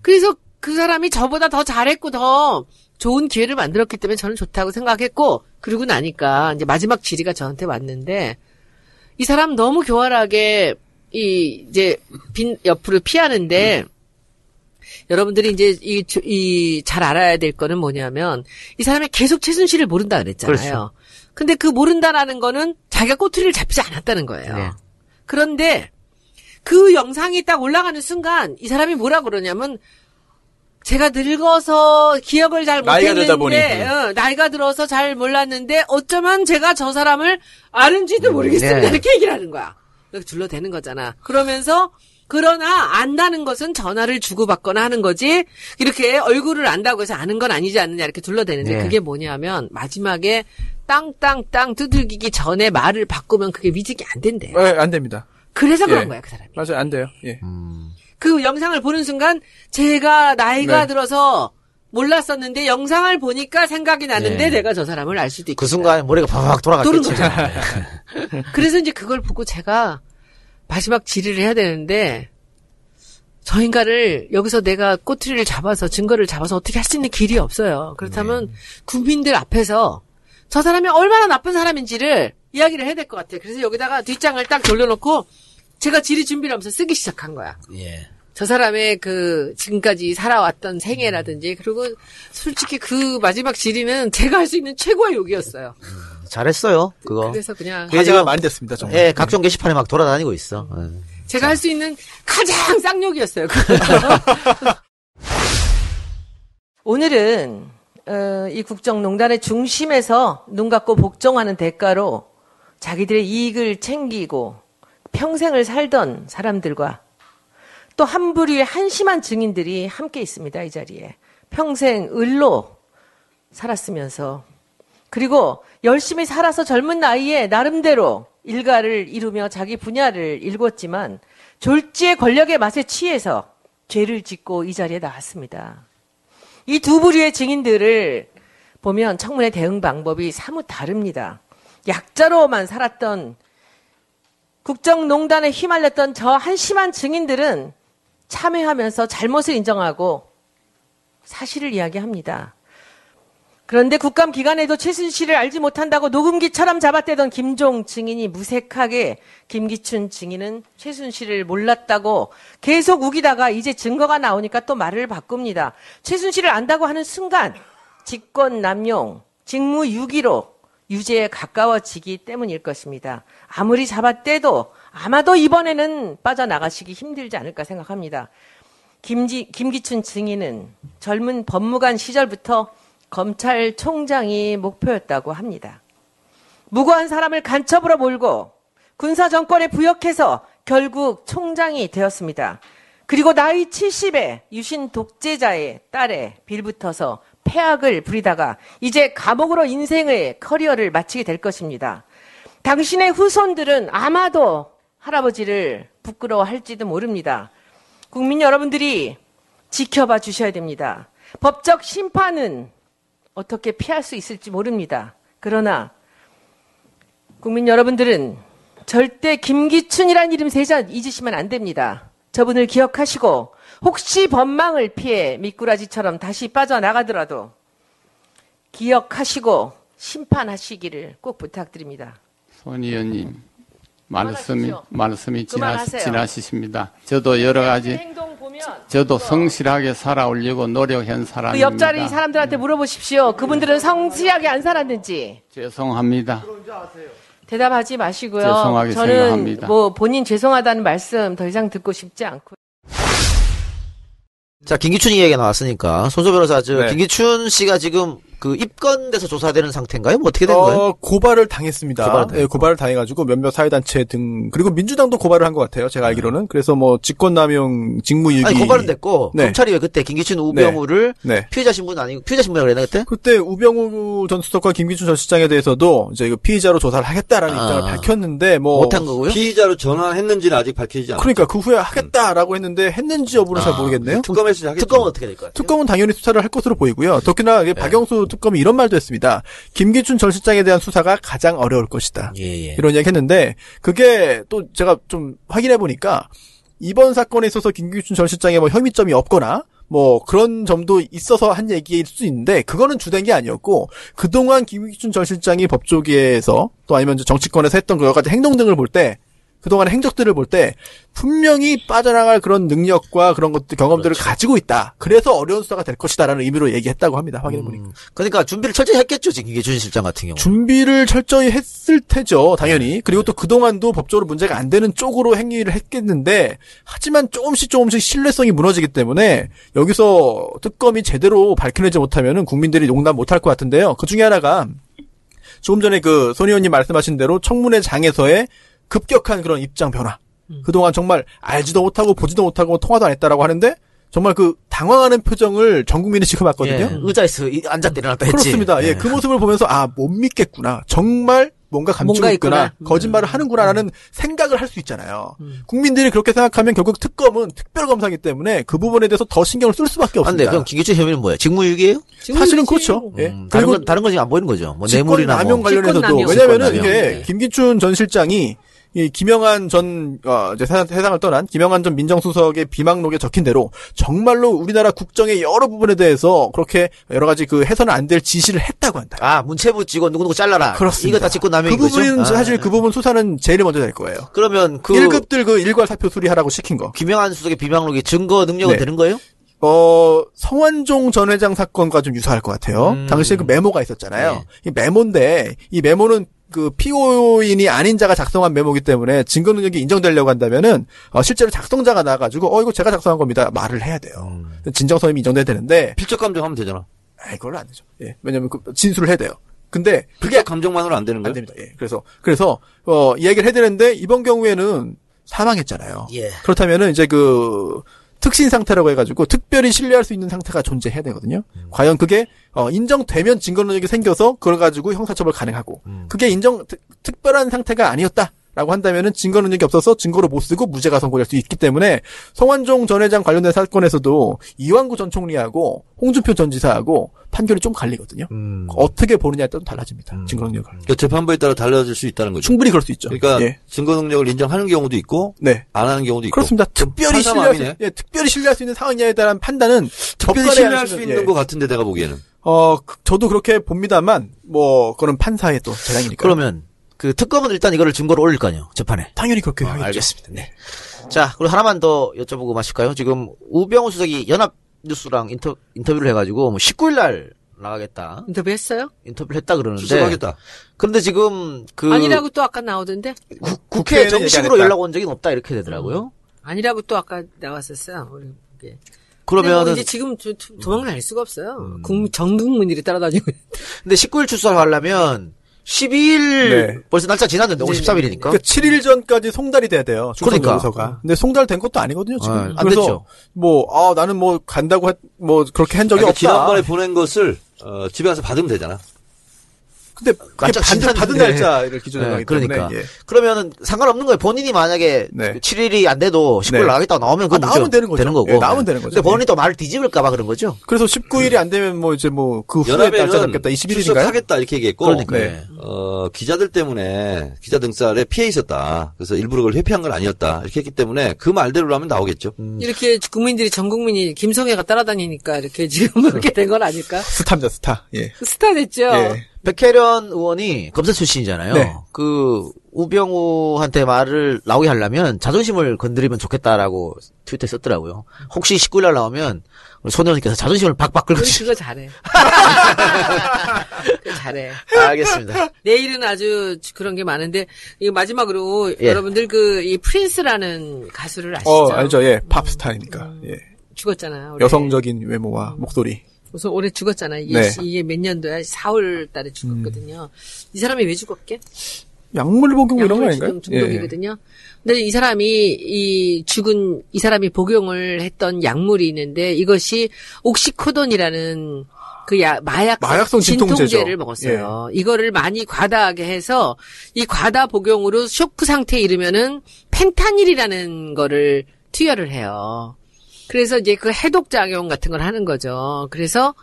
그래서 그 사람이 저보다 더 잘했고 더 좋은 기회를 만들었기 때문에 저는 좋다고 생각했고 그러고 나니까 이제 마지막 질의가 저한테 왔는데 이 사람 너무 교활하게 이 이제 빈 옆으로 피하는데 여러분들이 이제 이잘 알아야 될 거는 뭐냐면 이 사람이 계속 최순실을 모른다 그랬잖아요. 그렇죠. 근데 그 모른다라는 거는 자기가 꼬투리를 잡지 않았다는 거예요. 네. 그런데 그 영상이 딱 올라가는 순간 이 사람이 뭐라 그러냐면 제가 늙어서 기억을 잘 나이가. 못했는데 어, 나이가 들어서 잘 몰랐는데 어쩌면 제가 저 사람을 아는지도 모르겠습니다 네. 이렇게 얘기를 하는 거야. 이렇게 둘러대는 거잖아. 그러면서 그러나 안다는 것은 전화를 주고받거나 하는 거지 이렇게 얼굴을 안다고 해서 아는 건 아니지 않느냐 이렇게 둘러대는데 네. 그게 뭐냐면 마지막에 땅땅땅 두들기기 전에 말을 바꾸면 그게 위증이 안 된대요. 네, 안 됩니다. 그래서 그런 예. 거야 그 사람이. 맞아요, 안 돼요. 예. 그 영상을 보는 순간 제가 나이가 네. 들어서 몰랐었는데 영상을 보니까 생각이 나는데 네. 내가 저 사람을 알 수도 있고 그 순간에 머리가 팍 돌아갔겠지. (laughs) (laughs) 그래서 이제 그걸 보고 제가 마지막 질의를 해야 되는데 저 인간을 여기서 내가 꼬투리를 잡아서 증거를 잡아서 어떻게 할 수 있는 길이 없어요. 그렇다면 국민들 앞에서 저 사람이 얼마나 나쁜 사람인지를 이야기를 해야 될 것 같아요. 그래서 여기다가 뒷장을 딱 돌려놓고 제가 질의 준비를 하면서 쓰기 시작한 거야. 예. 저 사람의 그 지금까지 살아왔던 생애라든지 그리고 솔직히 그 마지막 질의는 제가 할 수 있는 최고의 욕이었어요. 잘했어요. 그거. 그래서 그냥 화제가 많이 됐습니다, 정말. 예, 각종 게시판에 막 돌아다니고 있어. 예. 제가 할 수 있는 가장 쌍욕이었어요. (laughs) 오늘은 어, 이 국정농단의 중심에서 눈 감고 복종하는 대가로 자기들의 이익을 챙기고 평생을 살던 사람들과 또 한 부류의 한심한 증인들이 함께 있습니다. 이 자리에 평생 을로 살았으면서 그리고 열심히 살아서 젊은 나이에 나름대로 일가를 이루며 자기 분야를 일궜지만 졸지의 권력의 맛에 취해서 죄를 짓고 이 자리에 나왔습니다. 이 두 부류의 증인들을 보면 청문회 대응 방법이 사뭇 다릅니다. 약자로만 살았던 국정농단에 휘말렸던 저 한심한 증인들은 참여하면서 잘못을 인정하고 사실을 이야기합니다. 그런데 국감 기간에도 최순실을 알지 못한다고 녹음기처럼 잡아떼던 김종 증인이 무색하게 김기춘 증인은 최순실을 몰랐다고 계속 우기다가 이제 증거가 나오니까 또 말을 바꿉니다. 최순실을 안다고 하는 순간 직권 남용, 직무 유기로 유죄에 가까워지기 때문일 것입니다. 아무리 잡아떼도 아마도 이번에는 빠져나가시기 힘들지 않을까 생각합니다. 김지, 김기춘 증인은 젊은 법무관 시절부터 검찰총장이 목표였다고 합니다. 무고한 사람을 간첩으로 몰고 군사 정권에 부역해서 결국 총장이 되었습니다. 그리고 나이 70에 유신 독재자의 딸에 빌붙어서 폐악을 부리다가 이제 감옥으로 인생의 커리어를 마치게 될 것입니다. 당신의 후손들은 아마도 할아버지를 부끄러워할지도 모릅니다. 국민 여러분들이 지켜봐 주셔야 됩니다. 법적 심판은 어떻게 피할 수 있을지 모릅니다. 그러나 국민 여러분들은 절대 김기춘이란 이름 세자 잊으시면 안 됩니다. 저분을 기억하시고 혹시 법망을 피해 미꾸라지처럼 다시 빠져나가더라도 기억하시고 심판하시기를 꼭 부탁드립니다. 손 의원님 말씀이. 말씀이 지나. 지나시십니다. 저도 여러 가지 행동 보면 저도 성실하게 살아오려고 노력한 그 사람입니다. 옆자리 사람들한테 물어보십시오. 그분들은 성실하게 안 살았는지. 죄송합니다. 대답하지 마시고요. 죄송하게 저는 생각합니다. 뭐 본인 죄송하다는 말씀 더 이상 듣고 싶지 않고. 자, 김기춘 이야기가 나왔으니까, 손소 변호사, 저, 네. 김기춘 씨가 지금 그 입건돼서 조사되는 상태인가요? 뭐 어떻게 된 거예요? 어, 고발을 당했습니다. 고발을 예, 당했고. 고발을 당해가지고 몇몇 사회단체 등 그리고 민주당도 고발을 한 것 같아요. 제가 알기로는 그래서 뭐 직권남용, 직무유기. 아니 고발은 됐고 네. 검찰이 왜 그때 김기춘 우병우를 네. 피해자 신분 아니고 피해자 신분이라고 그랬나 그때? 그때 우병우 전 수석과 김기춘 전 시장에 대해서도 이제 그 피의자로 조사를 하겠다라는 아. 입장을 밝혔는데 뭐 못한 거고요? 피의자로 전환했는지는 아직 밝혀지지 않았죠. 그러니까 그 후에 하겠다라고 했는데 했는지 여부는 잘 모르겠네요. 특검에서 하겠죠. 특검은 어떻게 될것 같아요? 특검은 당연히 수사를 할 것으로 보이고요. 특히나 이게 박영수 특검이 이런 말도 했습니다. 김기춘 전 실장에 대한 수사가 가장 어려울 것이다. 예, 예. 이런 이야기 했는데 그게 또 제가 좀 확인해 보니까 이번 사건에 있어서 김기춘 전 실장의 뭐 혐의점이 없거나 뭐 그런 점도 있어서 한 얘기일 수 있는데 그거는 주된 게 아니었고 그동안 김기춘 전 실장이 법조계에서 또 아니면 정치권에서 했던 그 여러 가지 행동 등을 볼때 그동안의 행적들을 볼 때 분명히 빠져나갈 그런 능력과 그런 것들 경험들을 가지고 있다. 그래서 어려운 수사가 될 것이다라는 의미로 얘기했다고 합니다. 확인해 보니까. 그러니까 준비를 철저히 했겠죠, 지금 김기춘 실장 같은 경우. 준비를 철저히 했을 테죠, 당연히. 그리고 또 그동안도 법적으로 문제가 안 되는 쪽으로 행위를 했겠는데, 하지만 조금씩 조금씩 신뢰성이 무너지기 때문에, 여기서 특검이 제대로 밝혀내지 못하면은 국민들이 용납 못할 것 같은데요. 그 중에 하나가, 조금 전에 그, 손 의원님 말씀하신 대로 청문회 장에서의 급격한 그런 입장 변화. 그동안 정말 알지도 못하고 보지도 못하고 통화도 안 했다라고 하는데, 정말 그 당황하는 표정을 전 국민이 지켜봤거든요. 예, 의자에서 이- 앉았다 일어났다 했지. 그렇습니다. 예, 예. 그 모습을 보면서 아 못 믿겠구나. 정말 뭔가 감추고 있구나. 있구나. 음. 거짓말을 하는구나라는 생각을 할 수 있잖아요. 국민들이 그렇게 생각하면 결국 특검은 특별검사기 때문에 그 부분에 대해서 더 신경을 쓸 수밖에 안 돼. 없습니다. 그럼 김기춘 혐의는 뭐예요? 직무유기예요? 사실은 그렇죠. 예. 음, 다른 그리고 건 다른 건 지금 안 보이는 거죠. 뭐 뇌물이나 직권남용 뭐. 관련해서도. 왜냐면은. 이게 네. 김기춘 전 실장이 이 김영한 전 어, 이제 세상, 세상을 떠난 김영한 전 민정수석의 비망록에 적힌 대로 정말로 우리나라 국정의 여러 부분에 대해서 그렇게 여러 가지 그 해서는 안 될 지시를 했다고 한다. 아 문체부 직원 누구누구 잘라라. 그렇습니다. 이거 다 직권남용인 그 거죠? 부분은 아, 사실 그 부분 수사는 제일 먼저 될 거예요. 그러면 그 1급들 그 일괄 사표 수리하라고 시킨 거. 김영한 수석의 비망록이 증거 능력은 네. 되는 거예요? 어, 성완종 전 회장 사건과 좀 유사할 것 같아요. 음. 당시에 그 메모가 있었잖아요. 네. 이 메모인데, 이 메모는 그 피고인이 아닌 자가 작성한 메모기 때문에 증거 능력이 인정되려고 한다면은, 어, 실제로 작성자가 나와가지고, 어, 이거 제가 작성한 겁니다. 말을 해야 돼요. 음. 진정성이 인정돼야 되는데, 필적 감정하면 되잖아. 아, 이걸로 안 되죠. 예. 왜냐면 그 진술을 해야 돼요. 근데, 그게 감정만으로 안 되는 안 거예요? 됩니다. 예. 그래서, 그래서, 어, 이야기를 해야 되는데, 이번 경우에는 사망했잖아요. 예. 그렇다면은 이제 그 특신 상태라고 해가지고 특별히 신뢰할 수 있는 상태가 존재해야 되거든요. 음. 과연 그게 어, 인정되면 증거 능력이 생겨서 그걸 가지고 형사처벌 가능하고 음. 그게 인정 특, 특별한 상태가 아니었다. 라고 한다면은 증거 능력이 없어서 증거로 못 쓰고 무죄가 선고될 수 있기 때문에 성완종 전 회장 관련된 사건에서도 이완구 전 총리하고 홍준표 전 지사하고 판결이 좀 갈리거든요. 음. 어떻게 보느냐에 따라 달라집니다. 증거 능력을. 그 재판부에 따라 달라질 수 있다는 거죠. 충분히 그럴 수 있죠. 그러니까 예. 증거 능력을 인정하는 경우도 있고 네. 안 하는 경우도 있고. 그렇습니다. 특별히 신뢰할 수. 예, 특별히 신뢰할 수 있는 상황이냐에 대한 판단은 특별히 신뢰할 수 있는 예. 것 같은데 내가 보기에는. 어, 그- 저도 그렇게 봅니다만, 뭐, 그거는 판사의 또 재량이니까. 그러면 그 특검은 일단 이거를 증거로 올릴 거 아니에요, 재판에. 당연히 그렇게 어, 하겠죠. 알겠습니다. 네. 자, 그리고 하나만 더 여쭤보고 마실까요? 지금 우병우 수석이 연합 뉴스랑 인터, 인터뷰를 해가지고 뭐 19일 날 나가겠다. 인터뷰했어요? 인터뷰를 했다 그러는데. 수습하겠다. 그런데 지금 그 아니라고 또 아까 나오던데? 국회 국회에는 정식으로. 연락 온 적은 없다 이렇게 되더라고요. 아니라고 또 아까 나왔었어요. 우리 이게. 근데 뭐 그러면은 음. 이제 지금 도- 도- 도망을 알 수가 없어요. 국민, 전 국민들이 따라다니고. 근데 19일 출석을 하려면 12일 네. 벌써 날짜 지났는데 오늘 13일이니까. 그러니까 7일 전까지 송달이 돼야 돼요. 그러니까. 요소가. 근데 송달 된 것도 아니거든요, 지금. 아, 안 됐죠. 뭐, 아, 나는 뭐 간다고 했, 뭐 그렇게 한 적이 그러니까 없다. 지난번에 보낸 것을 어, 집에 가서 받으면 되잖아. 근데 그게 깜짝 받은. 받은 날짜를 기준으로 네, 하기 때문에. 그러니까. 예. 그러면은 상관없는 거예요. 본인이 만약에 네. 7일이 안 돼도 19일 네. 나가겠다고 나오면 그건 아, 나오면 되는 거죠. 거고. 예, 나오면 되는 거죠. 근데 본인이 또 말을 뒤집을까 봐 그런 거죠. 그래서 19일이 안 되면 뭐 이제 뭐 그 후에 날짜 잡겠다. 21일인가요? 출석하겠다 이렇게 얘기했고 그러니까. 네. 어, 기자들 때문에 기자 등살에 피해 있었다. 그래서 일부러 그걸 회피한 건 아니었다. 이렇게 했기 때문에 그 말대로 하면 나오겠죠. 이렇게 국민들이, 전 국민이 김성애가 따라다니니까 이렇게 지금 (laughs) 그렇게 된 건 아닐까? 스타입니다, 스타. 예. 스타 됐죠? 예. 백혜련 의원이 검사 출신이잖아요. 네. 그 우병우한테 말을 나오게 하려면 자존심을 건드리면 좋겠다라고 트위터에 썼더라고요. 혹시 19일 날 나오면 우리 손 의원님께서 자존심을 박박 긁어주시 그거 잘해. (laughs) 그거 잘해. 알겠습니다. 내일은 아주 그런 게 많은데, 이거 마지막으로 예. 여러분들 그, 이 프린스라는 가수를 아시죠? 어, 알죠. 예. 팝스타이니까. 예. 죽었잖아요. 여성적인 외모와 목소리. 우선 올해 죽었잖아. 이게, 네. 이게 몇 년도야? 4월 달에 죽었거든요. 이 사람이 왜 죽었게? 약물 복용 이런 거 아닌가요? 중독이거든요. 근데 이 사람이 이 죽은 이 사람이 복용을 했던 약물이 있는데 이것이 옥시코돈이라는 그 야, 마약성, 마약성 진통제죠. 진통제를 먹었어요. 이거를 많이 과다하게 해서 이 과다 복용으로 쇼크 상태에 이르면은 펜타닐이라는 거를 투여를 해요. 그래서 이제 그 해독 작용 같은 걸 하는 거죠. 그래서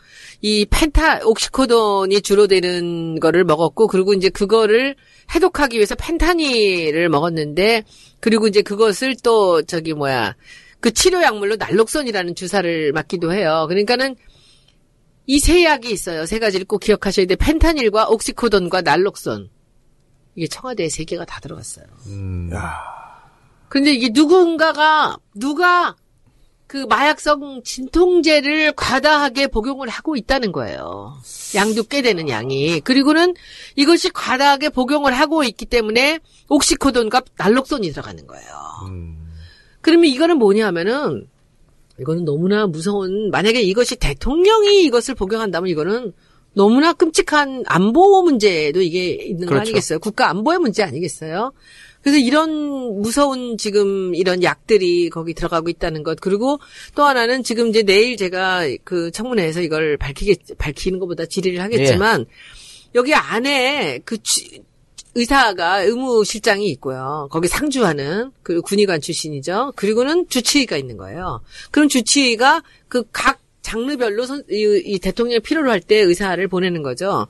이 펜타 옥시코돈이 주로 되는 거를 먹었고 그리고 이제 그거를 해독하기 위해서 펜타닐을 먹었는데 그리고 이제 그것을 또 저기 뭐야 그 치료 약물로 날록선이라는 주사를 맞기도 해요. 그러니까는 이 세 약이 있어요. 세 가지를 꼭 기억하셔야 돼. 펜타닐과 옥시코돈과 날록선. 이게 청와대에 세 개가 다 들어갔어요. 근데 이게 누군가가 누가 그 마약성 진통제를 과다하게 복용을 하고 있다는 거예요. 양도 꽤 되는 양이. 그리고는 이것이 과다하게 복용을 하고 있기 때문에 옥시코돈과 날록선이 들어가는 거예요. 그러면 이거는 뭐냐 하면은 이거는 너무나 무서운 만약에 이것이 대통령이 이것을 복용한다면 이거는 너무나 끔찍한 안보 문제도 이게 있는 거 그렇죠. 아니겠어요? 국가 안보의 문제 아니겠어요? 그래서 이런 무서운 지금 이런 약들이 거기 들어가고 있다는 것 그리고 또 하나는 지금 이제 내일 제가 그 청문회에서 이걸 밝히겠 밝히는 것보다 질의를 하겠지만 여기 안에 그 지- 의사가 의무실장이 있고요. 거기 상주하는 그 군의관 출신이죠. 그리고는 주치의가 있는 거예요. 그럼 주치의가 그 각 장르별로 선- 이, 이 대통령이 필요로 할 때 의사를 보내는 거죠.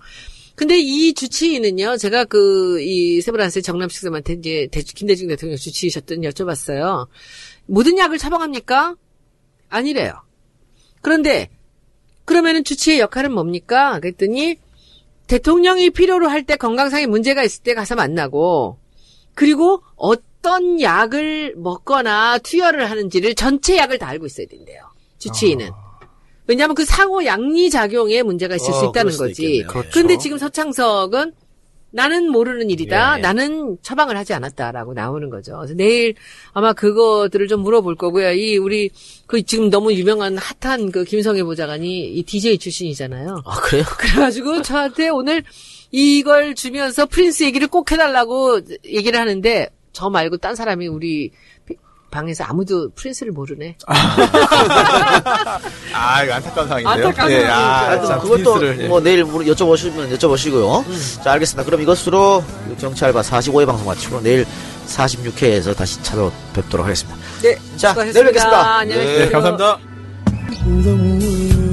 근데 이 주치의는요, 제가 그, 이 세브란스의 정남식 쌤한테 이제 대- 김대중 대통령 주치의셨던 여쭤봤어요. 모든 약을 처방합니까? 아니래요. 그런데, 그러면은 주치의 역할은 뭡니까? 그랬더니, 대통령이 필요로 할 때 건강상의 문제가 있을 때 가서 만나고, 그리고 어떤 약을 먹거나 투여를 하는지를 전체 약을 다 알고 있어야 된대요. 주치의는. 왜냐하면 그 상호 양리 작용에 문제가 있을 수 어, 있다는 그럴 수도 거지. 그렇죠. 근데 지금 서창석은 나는 모르는 일이다. 예. 나는 처방을 하지 않았다라고 나오는 거죠. 그래서 내일 아마 그거들을 좀 물어볼 거고요. 이 우리 그 지금 너무 유명한 핫한 그 김성애 보좌관이 이 DJ 출신이잖아요. 아, 그래요? (laughs) 그래가지고 저한테 오늘 이걸 주면서 프린스 얘기를 꼭 해달라고 얘기를 하는데 저 말고 딴 사람이 우리 방에서 아무도 프린스를 모르네. (laughs) 아, 이거 안타까운 상황인데요. 안타까운 예, 상황이죠. 아, 자, 그것도 프린스를, 예. 뭐 내일 물- 여쭤보시면 여쭤보시고요. 자, 알겠습니다. 그럼 이것으로 경찰과 45회 방송 마치고 내일 46회에서 다시 찾아뵙도록 하겠습니다. 네, 자, 수고하셨습니다. 내일 뵙겠습니다. 안녕히 네, 계세요. 네, 감사합니다. 그